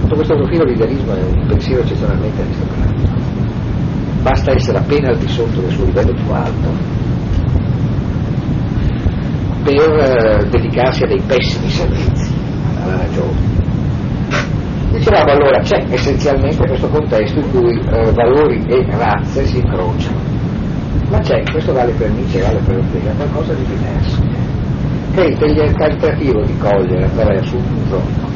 Sotto questo profilo l'idealismo è un pensiero eccezionalmente aristocratico. Basta essere appena al di sotto del suo livello più alto per eh, dedicarsi a dei pessimi servizi. Alla ragione. Dicevamo allora c'è essenzialmente questo contesto in cui eh, valori e razze si incrociano, ma c'è, questo vale per Nietzsche vale per Ortega, qualcosa di diverso, che è il tentativo di cogliere attraverso un uso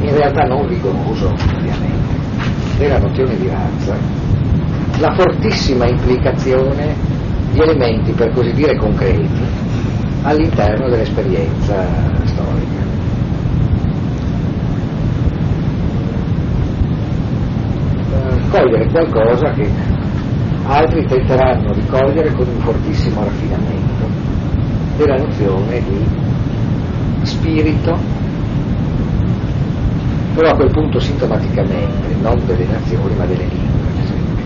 in realtà non rigoroso ovviamente, della nozione di razza, la fortissima implicazione di elementi per così dire concreti all'interno dell'esperienza storica. Eh, cogliere qualcosa che altri tenteranno di cogliere con un fortissimo raffinamento della nozione di spirito però a quel punto sintomaticamente, non delle nazioni ma delle lingue, ad esempio.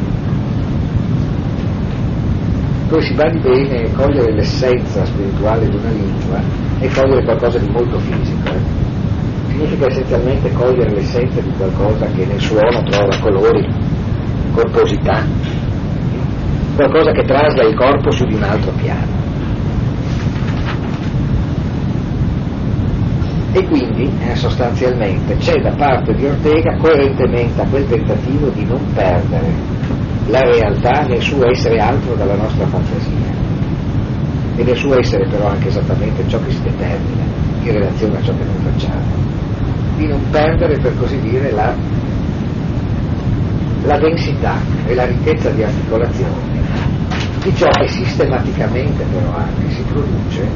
Dove si badi bene cogliere l'essenza spirituale di una lingua e cogliere qualcosa di molto fisico. Eh. Significa essenzialmente cogliere l'essenza di qualcosa che nel suono trova colori, corposità, qualcosa che trasla il corpo su di un altro piano. e quindi eh, sostanzialmente c'è da parte di Ortega coerentemente a quel tentativo di non perdere la realtà nel suo essere altro dalla nostra fantasia. E nel suo essere però anche esattamente ciò che si determina in relazione a ciò che noi facciamo. Di non perdere per così dire la, la densità e la ricchezza di articolazione di ciò che sistematicamente però anche si produce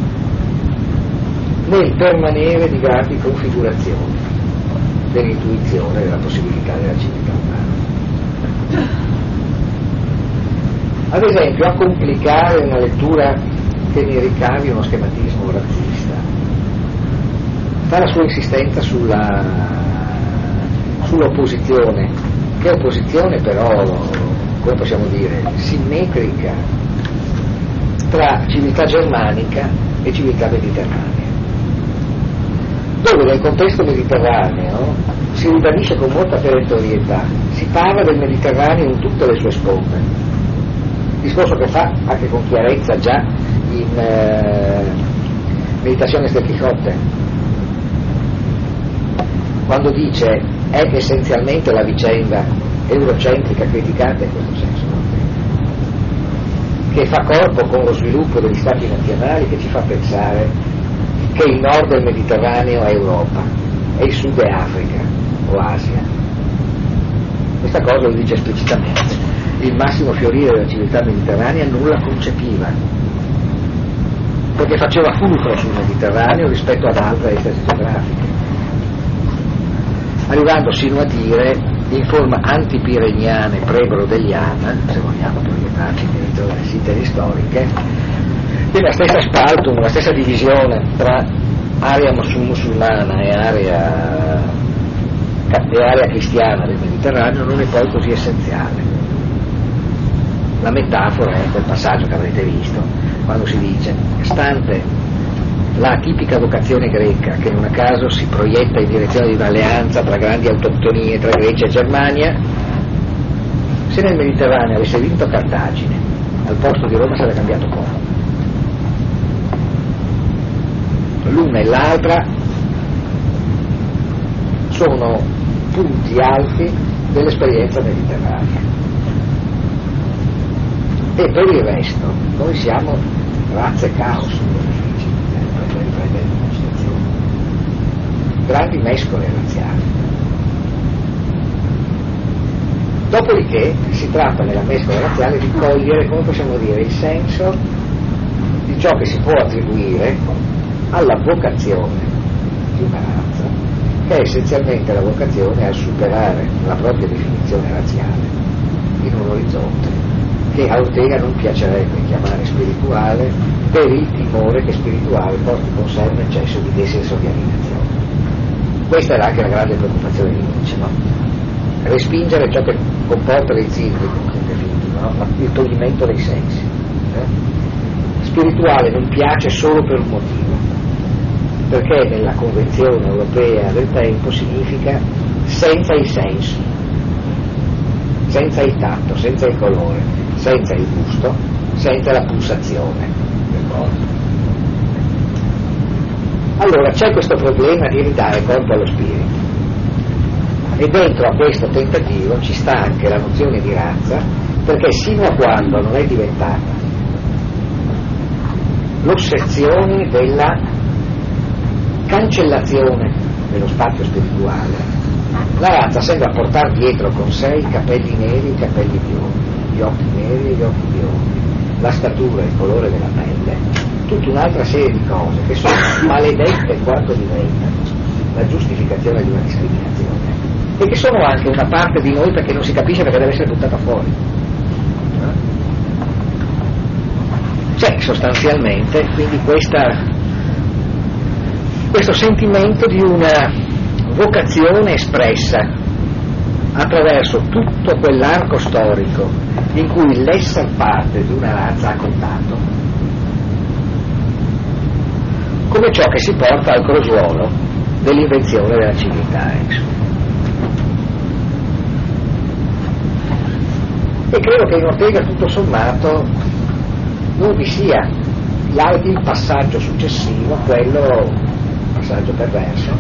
nel permanere di grandi configurazioni dell'intuizione e della possibilità della civiltà umana. Ad esempio, a complicare una lettura che ne ricavi uno schematismo razzista, fa la sua insistenza sulla, sull'opposizione, che è opposizione però, come possiamo dire, simmetrica tra civiltà germanica e civiltà mediterranea. Dove nel contesto mediterraneo si ribadisce con molta perentorietà, si parla del Mediterraneo in tutte le sue sponde, discorso che fa anche con chiarezza già in eh, Meditazione del Quixote, quando dice è essenzialmente la vicenda eurocentrica criticata in questo senso, che fa corpo con lo sviluppo degli stati nazionali che ci fa pensare che il nord del Mediterraneo è Europa e il sud è Africa o Asia. Questa cosa lo dice esplicitamente. Il massimo fiorire della civiltà mediterranea non la concepiva, perché faceva fulcro sul Mediterraneo rispetto ad altre estesi geografiche, arrivando sino a dire in forma antipireniana e pre-brodeliana, se vogliamo proiettarci dentro le sintesi storiche, che la stessa spaltum, la stessa divisione tra area musulmana e area, e area cristiana del Mediterraneo non è poi così essenziale. La metafora è quel passaggio che avrete visto, quando si dice, stante la tipica vocazione greca, che non a caso si proietta in direzione di un'alleanza tra grandi autoctonie tra Grecia e Germania, se nel Mediterraneo avesse vinto Cartagine, al posto di Roma sarebbe cambiato Como. l'una e l'altra sono punti alti dell'esperienza mediterranea. E per il resto noi siamo razze caos, grandi mescole razziali. Dopodiché si tratta nella mescola razziale di cogliere, come possiamo dire, il senso di ciò che si può attribuire alla vocazione di una razza, che è essenzialmente la vocazione a superare la propria definizione razziale in un orizzonte che a Ortega non piacerebbe chiamare spirituale per il timore che spirituale porti con sé un eccesso di desensorializzazione. Questa era anche la grande preoccupazione di Nietzsche, no? respingere ciò che comporta l'esilio, no? il togliimento dei sensi. Eh? Spirituale non piace solo per un motivo, perché nella Convenzione europea del tempo significa senza il senso, senza il tatto, senza il colore, senza il gusto, senza la pulsazione. Del corpo. Allora c'è questo problema di ridare corpo allo spirito. E dentro a questo tentativo ci sta anche la nozione di razza perché sino a quando non è diventata l'ossezione della cancellazione dello spazio spirituale, la razza sembra portare dietro con sé i capelli neri e i capelli biondi, gli occhi neri e gli occhi biondi, la statura il colore della pelle, tutta un'altra serie di cose che sono maledette quanto diventano la giustificazione di una discriminazione e che sono anche una parte di noi perché non si capisce perché deve essere buttata fuori. C'è sostanzialmente quindi questa questo sentimento di una vocazione espressa attraverso tutto quell'arco storico in cui l'essere parte di una razza ha contato, come ciò che si porta al crogiolo dell'invenzione della civiltà. E credo che in Ortega tutto sommato non vi sia il passaggio successivo, quello passaggio perverso,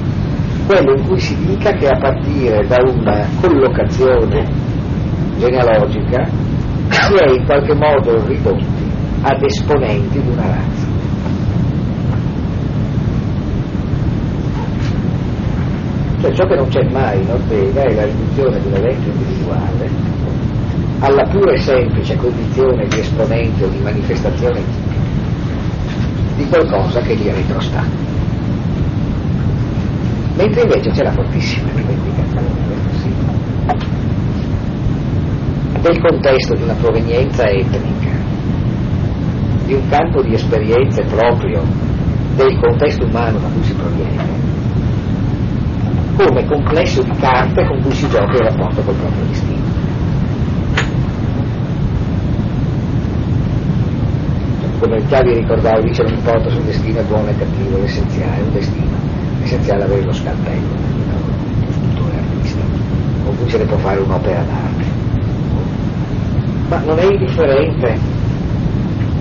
quello in cui si dica che a partire da una collocazione genealogica si è in qualche modo ridotti ad esponenti di una razza. Cioè ciò che non c'è mai in Ortega è la riduzione di individuale alla pura e semplice condizione di esponente o di manifestazione di qualcosa che gli retrosta mentre invece c'è la fortissima rivendicazione del contesto di una provenienza etnica, di un campo di esperienze proprio del contesto umano da cui si proviene, come complesso di carte con cui si gioca il rapporto col proprio destino. Come già vi ricordavo, dice non importa se un destino è buono o cattivo, l'essenziale è un destino, l'essenziale è avere lo scalpello, lo scultore artista, con cui se ne può fare un'opera d'arte. Ma non è indifferente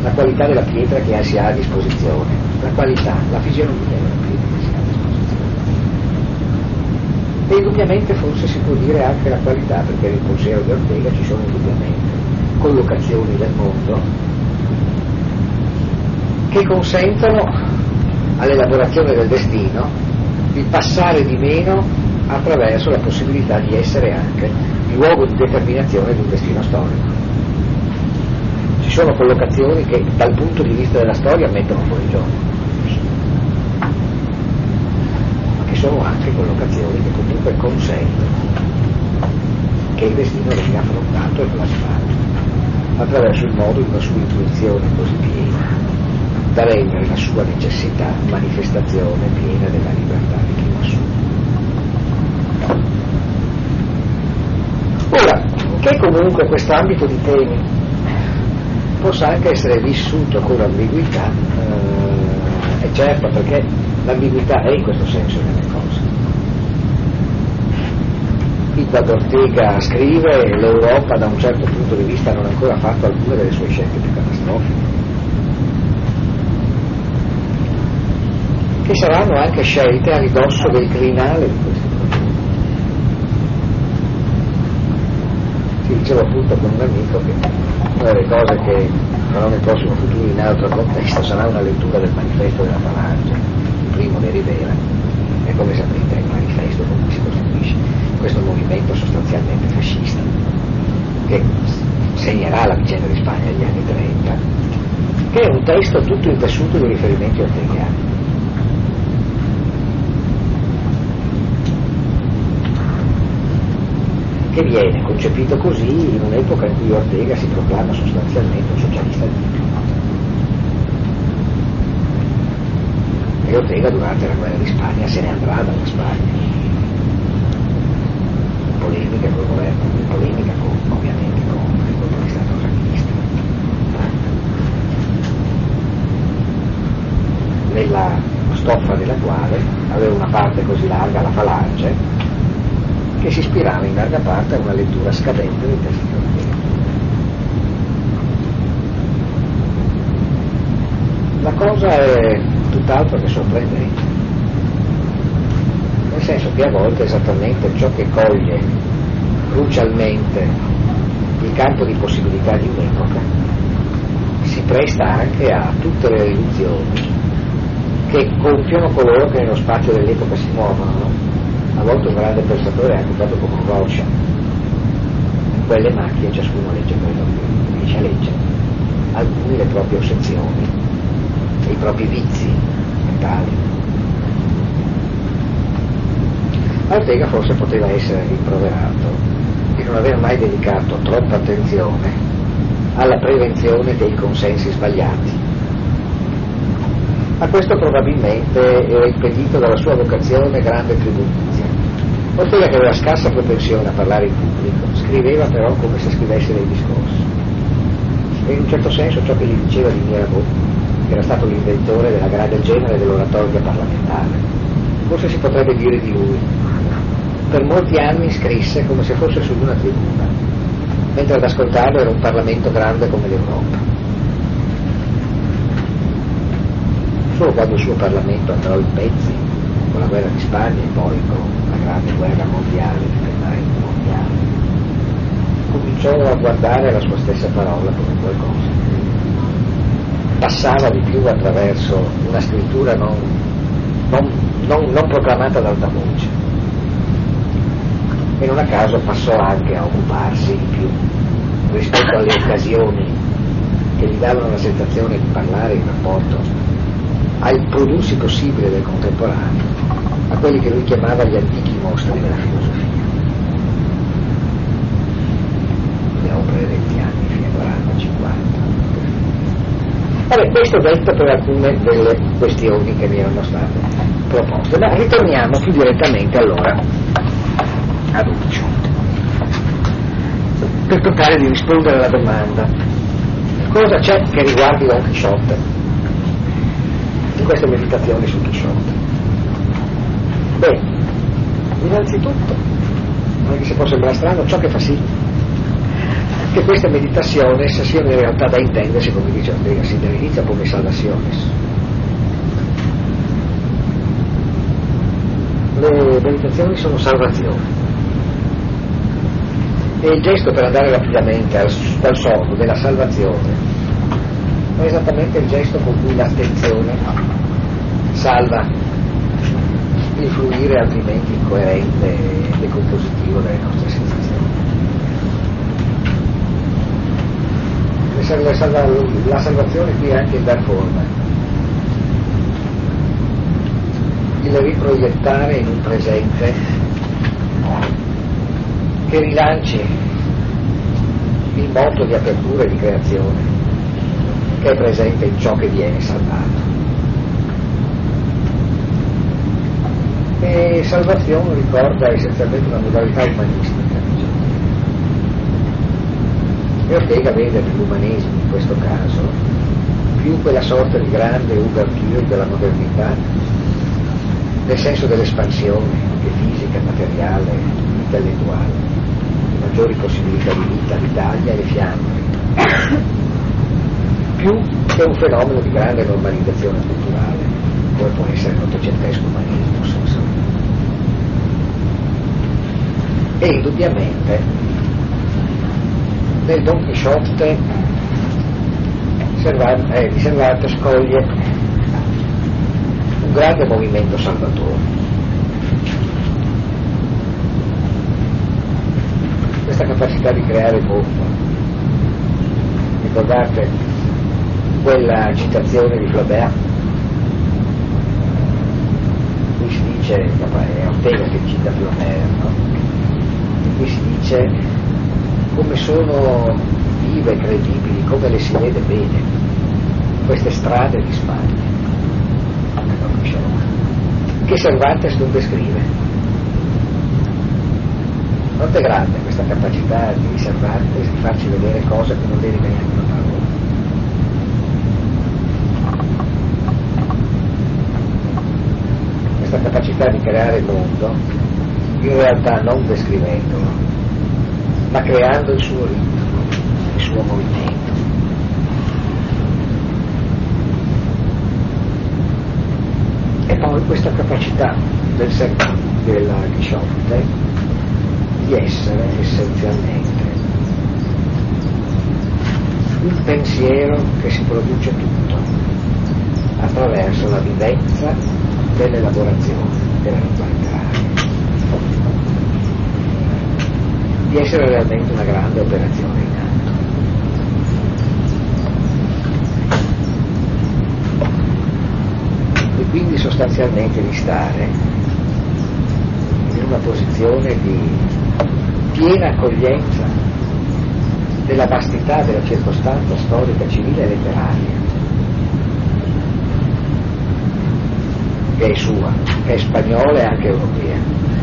la qualità della pietra che si ha a disposizione, la qualità, la fisionomia della pietra che si ha a disposizione. E indubbiamente forse si può dire anche la qualità, perché nel Museo di Ortega ci sono indubbiamente collocazioni del mondo che consentono all'elaborazione del destino di passare di meno attraverso la possibilità di essere anche luogo di determinazione di un destino storico. Ci sono collocazioni che dal punto di vista della storia mettono fuori gioco, ma che sono anche collocazioni che comunque consentono che il destino venga affrontato e plasmato attraverso il modo di una sua intuizione così piena da rendere la sua necessità manifestazione piena della libertà di chi la Che comunque questo ambito di temi possa anche essere vissuto con ambiguità, eh, è certo perché l'ambiguità è in questo senso nelle cose. Quando Ortega scrive l'Europa da un certo punto di vista non ha ancora fatto alcune delle sue scelte più catastrofiche. Che saranno anche scelte a ridosso del crinale di questi diceva appunto con un amico che una delle cose che farò nel prossimo futuro in altro contesto sarà una lettura del manifesto della Falange, il primo di Rivera, e come sapete è il manifesto con cui si costituisce questo movimento sostanzialmente fascista, che segnerà la vicenda di Spagna negli anni 30, che è un testo tutto intessuto di riferimenti orteghiani che viene concepito così in un'epoca in cui Ortega si proclama sostanzialmente un socialista di E Ortega durante la guerra di Spagna se ne andrà dalla Spagna. In polemica col governo, in polemica con, ovviamente con il colpo di Stato franchista. Nella stoffa della quale aveva una parte così larga, la falange, che si ispirava in larga parte a una lettura scadente del testo di La cosa è tutt'altro che sorprendente, nel senso che a volte esattamente ciò che coglie crucialmente il campo di possibilità di un'epoca si presta anche a tutte le illusioni che compiono coloro che nello spazio dell'epoca si muovono a volte un grande pensatore è anche stato come un quelle macchie ciascuno legge quello che riesce a leggere, alcuni le proprie ossezioni, i propri vizi mentali. Ortega forse poteva essere rimproverato di non aver mai dedicato troppa attenzione alla prevenzione dei consensi sbagliati a questo probabilmente era impedito dalla sua vocazione grande tributizia. Ortega che aveva scarsa propensione a parlare in pubblico, scriveva però come se scrivesse dei discorsi. E in un certo senso ciò che gli diceva di Mirabeau, che era stato l'inventore della grande genere dell'oratoria parlamentare, forse si potrebbe dire di lui. Per molti anni scrisse come se fosse su una tribuna, mentre ad ascoltarlo era un Parlamento grande come l'Europa solo quando il suo Parlamento andrò in pezzi con la guerra di Spagna e poi con grande guerra mondiale, mondiale, cominciò a guardare la sua stessa parola come qualcosa. Passava di più attraverso una scrittura non, non, non, non proclamata ad alta voce. E non a caso passò anche a occuparsi di più rispetto alle occasioni che gli davano la sensazione di parlare in rapporto al prodursi possibile del contemporaneo, a quelli che lui chiamava gli antichi mostri della filosofia. Le opere degli anni fino a 40, 50. Vabbè, questo detto per alcune delle questioni che mi erano state proposte. Ma ritorniamo più direttamente allora a Duccio, per tentare di rispondere alla domanda cosa c'è che riguardi Don Chisciotte in queste meditazioni su Chisciotte? Beh, innanzitutto, anche se può sembrare strano, ciò che fa sì che queste meditazioni siano in realtà da intendersi, come dice Ortega sin dall'inizio, come salvaciones. Le meditazioni sono salvazioni. E il gesto per andare rapidamente al, dal soldo della salvazione è esattamente il gesto con cui l'attenzione salva il fluire altrimenti incoerente e decompositivo delle nostre sensazioni. la salvazione qui è anche il dar forma, il riproiettare in un presente che rilanci il moto di apertura e di creazione che è presente in ciò che viene salvato. E salvazione ricorda essenzialmente una modalità umanistica e Ortega vede nell'umanesimo in questo caso più quella sorta di grande ouverture della modernità nel senso dell'espansione anche fisica, materiale, intellettuale, di maggiori possibilità di vita, l'Italia e le fiamme, più che un fenomeno di grande normalizzazione culturale, come può essere il nottocentesco umanismo. E indubbiamente del Don Quixote eh, di Cervantes coglie un grande movimento salvatore. Questa capacità di creare mondo. Ricordate quella citazione di Flaubert? Qui si dice, è Ortega che cita Flaubert, no? Qui si dice come sono vive, credibili, come le si vede bene, queste strade di Spagna, che Cervantes non descrive. Quanto è grande questa capacità di Cervantes di farci vedere cose che non vedi neanche una parola. Questa capacità di creare il mondo, in realtà non descrivendolo, ma creando il suo ritmo, il suo movimento. E poi questa capacità del sermone della Chisciotte di essere essenzialmente un pensiero che si produce tutto attraverso la vivenza dell'elaborazione, della di essere realmente una grande operazione in atto. E quindi sostanzialmente di stare in una posizione di piena accoglienza della vastità della circostanza storica, civile e letteraria che è sua, che è spagnola e anche europea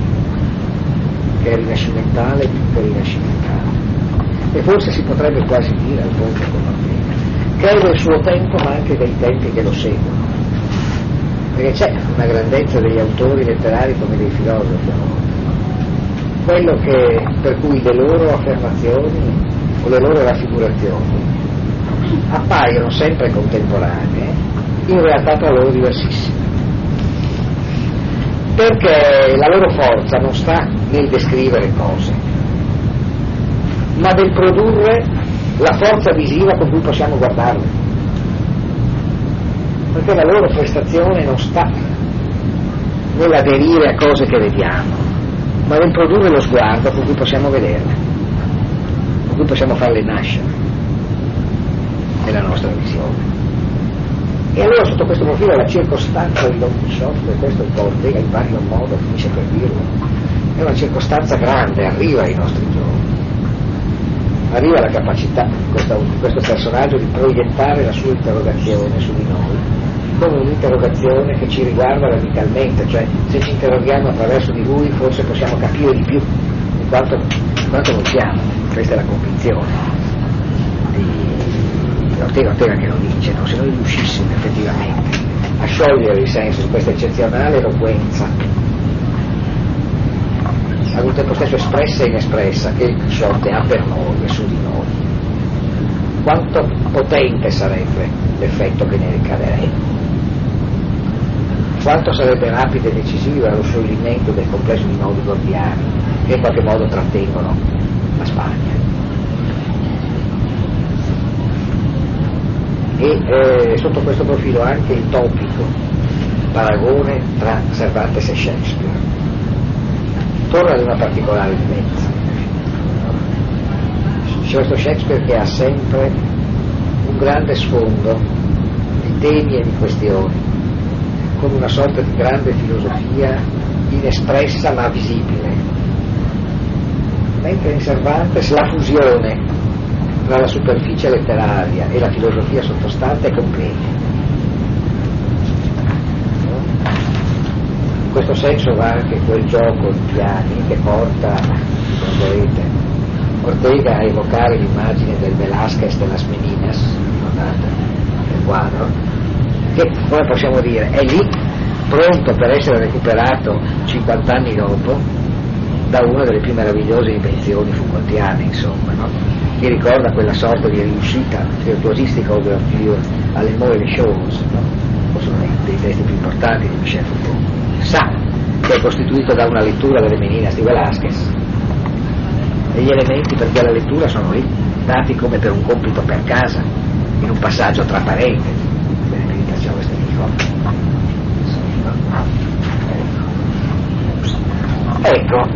che è rinascimentale più che rinascimentale. E forse si potrebbe quasi dire al come Ortega, che è del suo tempo ma anche dei tempi che lo seguono. Perché c'è una grandezza degli autori letterari come dei filosofi quello che, per cui le loro affermazioni o le loro raffigurazioni appaiono sempre contemporanee, in realtà tra loro diversissime perché la loro forza non sta nel descrivere cose, ma nel produrre la forza visiva con cui possiamo guardarle. Perché la loro prestazione non sta nell'aderire a cose che vediamo, ma nel produrre lo sguardo con cui possiamo vederle, con cui possiamo farle nascere nella nostra visione. E allora sotto questo profilo la circostanza di Don Quixote, questo il Ortega in vario modo finisce per dirlo, è una circostanza grande, arriva ai nostri giorni. Arriva la capacità di questo, questo personaggio di proiettare la sua interrogazione su di noi come un'interrogazione che ci riguarda radicalmente, cioè se ci interroghiamo attraverso di lui forse possiamo capire di più di quanto, di quanto non siamo, questa è la convinzione Ortega Ortega che lo dice, no? se noi riuscissimo effettivamente a sciogliere il senso di questa eccezionale eloquenza ad un tempo stesso espressa e inespressa che Quixote ha per noi e su di noi quanto potente sarebbe l'effetto che ne ricaverebbe quanto sarebbe rapido e decisivo lo scioglimento del complesso di nodi gordiani che in qualche modo trattengono la Spagna. E eh, sotto questo profilo anche il topico paragone tra Cervantes e Shakespeare torna ad una particolare dimensione. C'è questo Shakespeare che ha sempre un grande sfondo di temi e di questioni con una sorta di grande filosofia inespressa ma visibile. Mentre in Cervantes la fusione tra la superficie letteraria e la filosofia sottostante è completa. In questo senso va anche quel gioco di piani che porta, vedete, Ortega a evocare l'immagine del Velázquez de las Meninas, guardate, nel quadro, che come possiamo dire è lì pronto per essere recuperato 50 anni dopo da una delle più meravigliose invenzioni Foucaultiane insomma no? Che ricorda quella sorta di riuscita virtuosistica overture alle Moelle Shows no? sono dei testi più importanti di Michel Foucault. Sa che è costituito da una lettura delle Meninas di Velázquez. E gli elementi per quella lettura sono lì dati come per un compito per casa in un passaggio facciamo queste Ecco,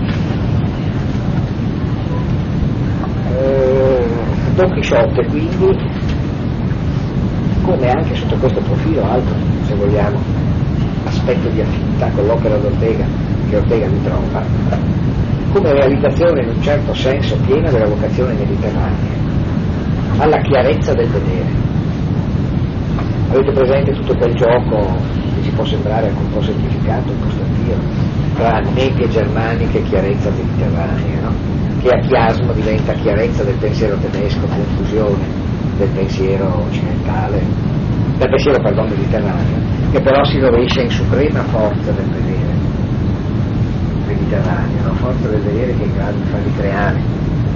eh, Don Chisciotte quindi, come anche sotto questo profilo, altro se vogliamo, aspetto di affinità con l'opera d'Ortega che Ortega vi trova, come realizzazione in un certo senso piena della vocazione mediterranea, alla chiarezza del vedere. Avete presente tutto quel gioco che ci può sembrare un po' semplificato, un po' stantino, tra nebbie germaniche e chiarezza mediterranea, no? che a chiasmo diventa chiarezza del pensiero tedesco, confusione del pensiero occidentale, del pensiero pardon, mediterraneo, che però si rovescia in suprema forza del vedere mediterraneo, una forza del vedere che è in grado di farli creare,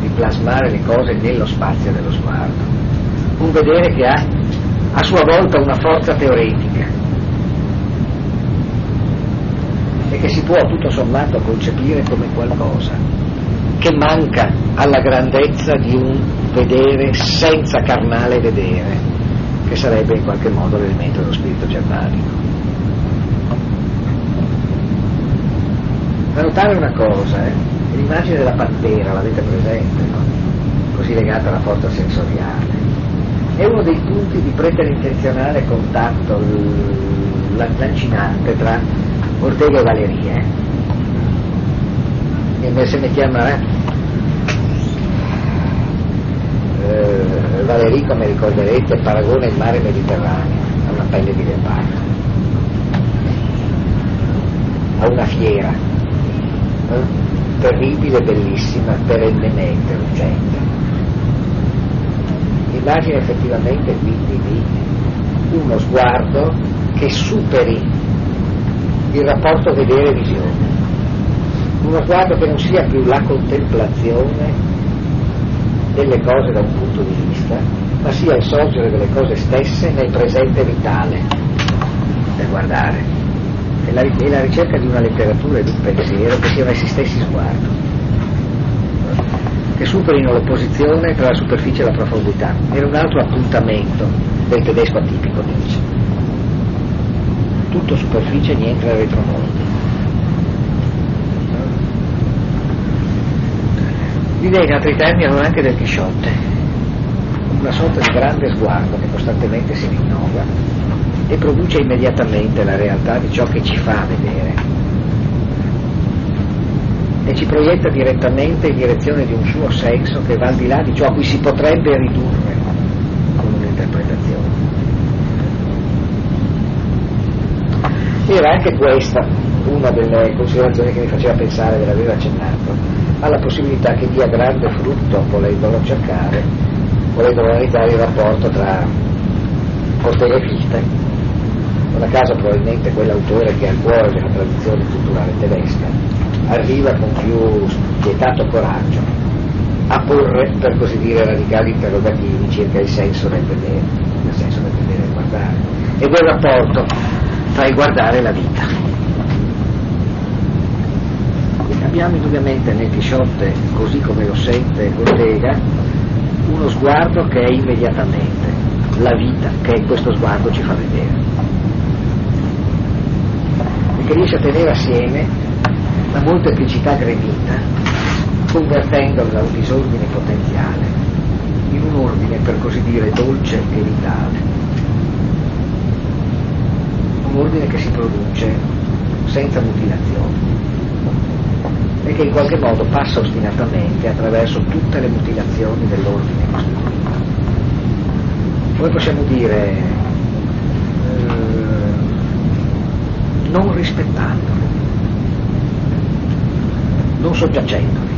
di plasmare le cose nello spazio dello sguardo. Un vedere che ha a sua volta una forza teoretica e che si può tutto sommato concepire come qualcosa che manca alla grandezza di un vedere senza carnale vedere, che sarebbe in qualche modo l'elemento dello spirito germanico. Notare una cosa, eh? l'immagine della pantera, l'avete presente, no? così legata alla forza sensoriale è uno dei punti di preterintenzionale contatto lancinante tra Ortega e Valeria. E se mettiamo eh, eh, Valerie, come ricorderete, paragona il mare Mediterraneo a una pelle di leopardo, a una fiera, eh, terribile, bellissima, perennemente urgente l'immagine effettivamente quindi di uno sguardo che superi il rapporto vedere-visione, uno sguardo che non sia più la contemplazione delle cose da un punto di vista, ma sia il sorgere delle cose stesse nel presente vitale del guardare, e la, e la ricerca di una letteratura e di un pensiero che siano essi stessi sguardo che superino l'opposizione tra la superficie e la profondità. Era un altro appuntamento del tedesco atipico, dice. Tutto superficie, niente retromondo. L'idea in altri termini erano anche del Chisciotte, una sorta di grande sguardo che costantemente si rinnova e produce immediatamente la realtà di ciò che ci fa vedere e ci proietta direttamente in direzione di un suo senso che va al di là di ciò a cui si potrebbe ridurre con un'interpretazione. Era anche questa una delle considerazioni che mi faceva pensare dell'aver accennato alla possibilità che dia grande frutto, volendolo cercare, volendo analizzare il rapporto tra Ortega e Fichte, non a caso probabilmente quell'autore che è al cuore della tradizione culturale tedesca arriva con più spietato coraggio a porre, per così dire, radicali interrogativi circa il senso del vedere, il senso del vedere e guardare, e quel rapporto il guardare la vita. Abbiamo indubbiamente nel Chisciotte, così come lo sente Ortega, uno sguardo che è immediatamente la vita che questo sguardo ci fa vedere e che riesce a tenere assieme la molteplicità gremita convertendola da un disordine potenziale in un ordine per così dire dolce e vitale ordine che si produce senza mutilazione e che in qualche modo passa ostinatamente attraverso tutte le mutilazioni dell'ordine costituito. Come possiamo dire, eh, non rispettandoli, non soggiacendoli.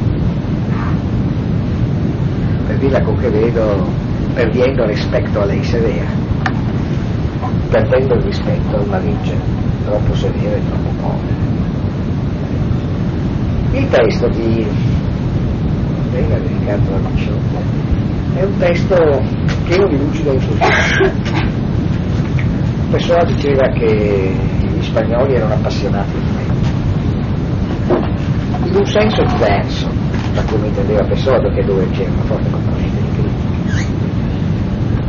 Per dirla con che vedo, perdiendo rispetto a lei severa, perdendo il rispetto a una legge troppo severa e troppo povera. Il testo di Vega di Riccardo Amicio è un testo pieno di lucido entusiasmo. Pessoa diceva che gli spagnoli erano appassionati di me. In un senso diverso da come intendeva Pessoa, perché dove c'era una forte componente di critica.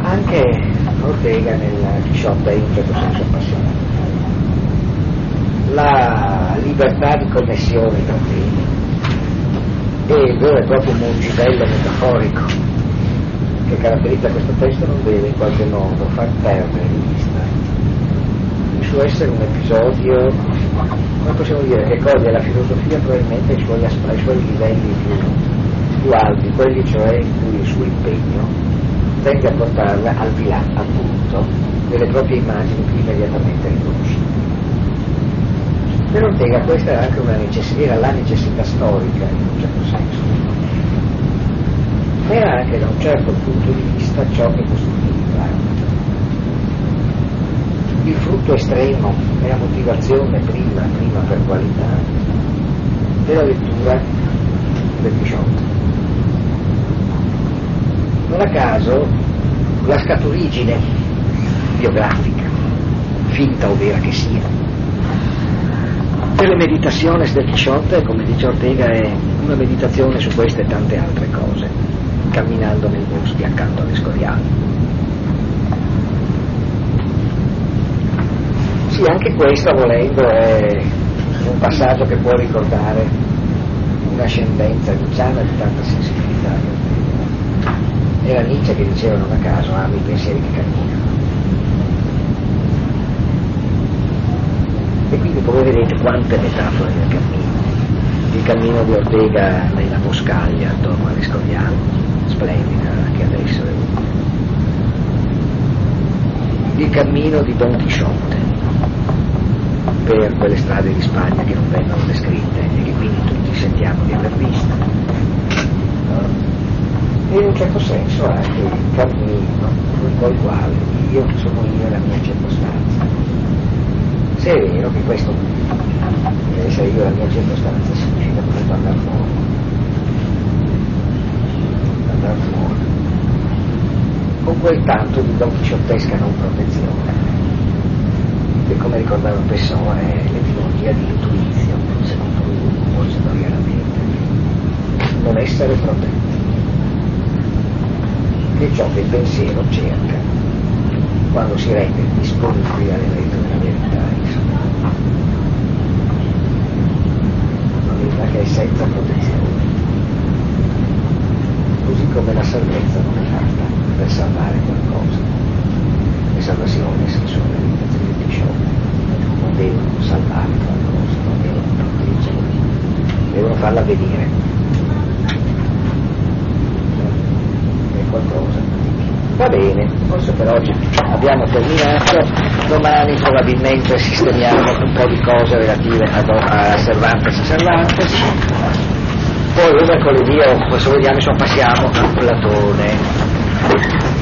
Anche Ortega nel Chisciotte è in un certo senso la libertà di connessione tra temi e il vero e proprio mungidello metaforico che caratterizza questo testo non deve in qualche modo far perdere di vista il suo essere un episodio, come possiamo dire, che coglie la filosofia probabilmente ai suoi, ai suoi livelli più, più alti, quelli cioè in cui il suo impegno tende a portarla al di là appunto delle proprie immagini più immediatamente riconoscibili. Per Ortega questa era anche una necessità, era la necessità storica in un certo senso. Era anche da un certo punto di vista ciò che costituiva il frutto estremo e la motivazione prima, prima per qualità della lettura del Quixote. Non a caso la scaturigine biografica, finta o vera che sia, per le meditazioni del Quixote, come dice Ortega, è una meditazione su queste e tante altre cose, camminando nei boschi accanto alle scoriali. Sì, anche questo, volendo, è un passaggio che può ricordare un'ascendenza nicciana di tanta sensibilità. Era Nietzsche che diceva non a caso, ami i pensieri che camminano. E quindi come vedete quante metafore nel cammino. Il cammino di Ortega nella boscaglia attorno all'Escoriano, splendida anche adesso. Il cammino di Don Chisciotte per quelle strade di Spagna che non vengono descritte e che quindi tutti sentiamo di aver visto. E in un certo senso anche il cammino lungo il quale io sono io e la mia circostanza se è vero che questo essere io la mia circostanza significa appunto andare fuori. Andare fuori. Con quel tanto di don quixottesca non protezione, che come ricordava Pessoa è l'etimologia di intuizione, secondo lui, originariamente. Non essere protetti. Che è ciò che il pensiero cerca quando si rende disponibile alle lettere della verità una vita che è senza protezione così come la salvezza non è fatta per salvare qualcosa. Le salvazioni se sono le limitazioni di sciopero non devono salvare qualcosa non devono proteggere devono farla venire qualcosa. Va bene, forse per oggi abbiamo terminato, domani probabilmente sistemiamo un po' di cose relative a, a Cervantes. E Cervantes, poi mercoledì o se vogliamo insomma passiamo a Platone.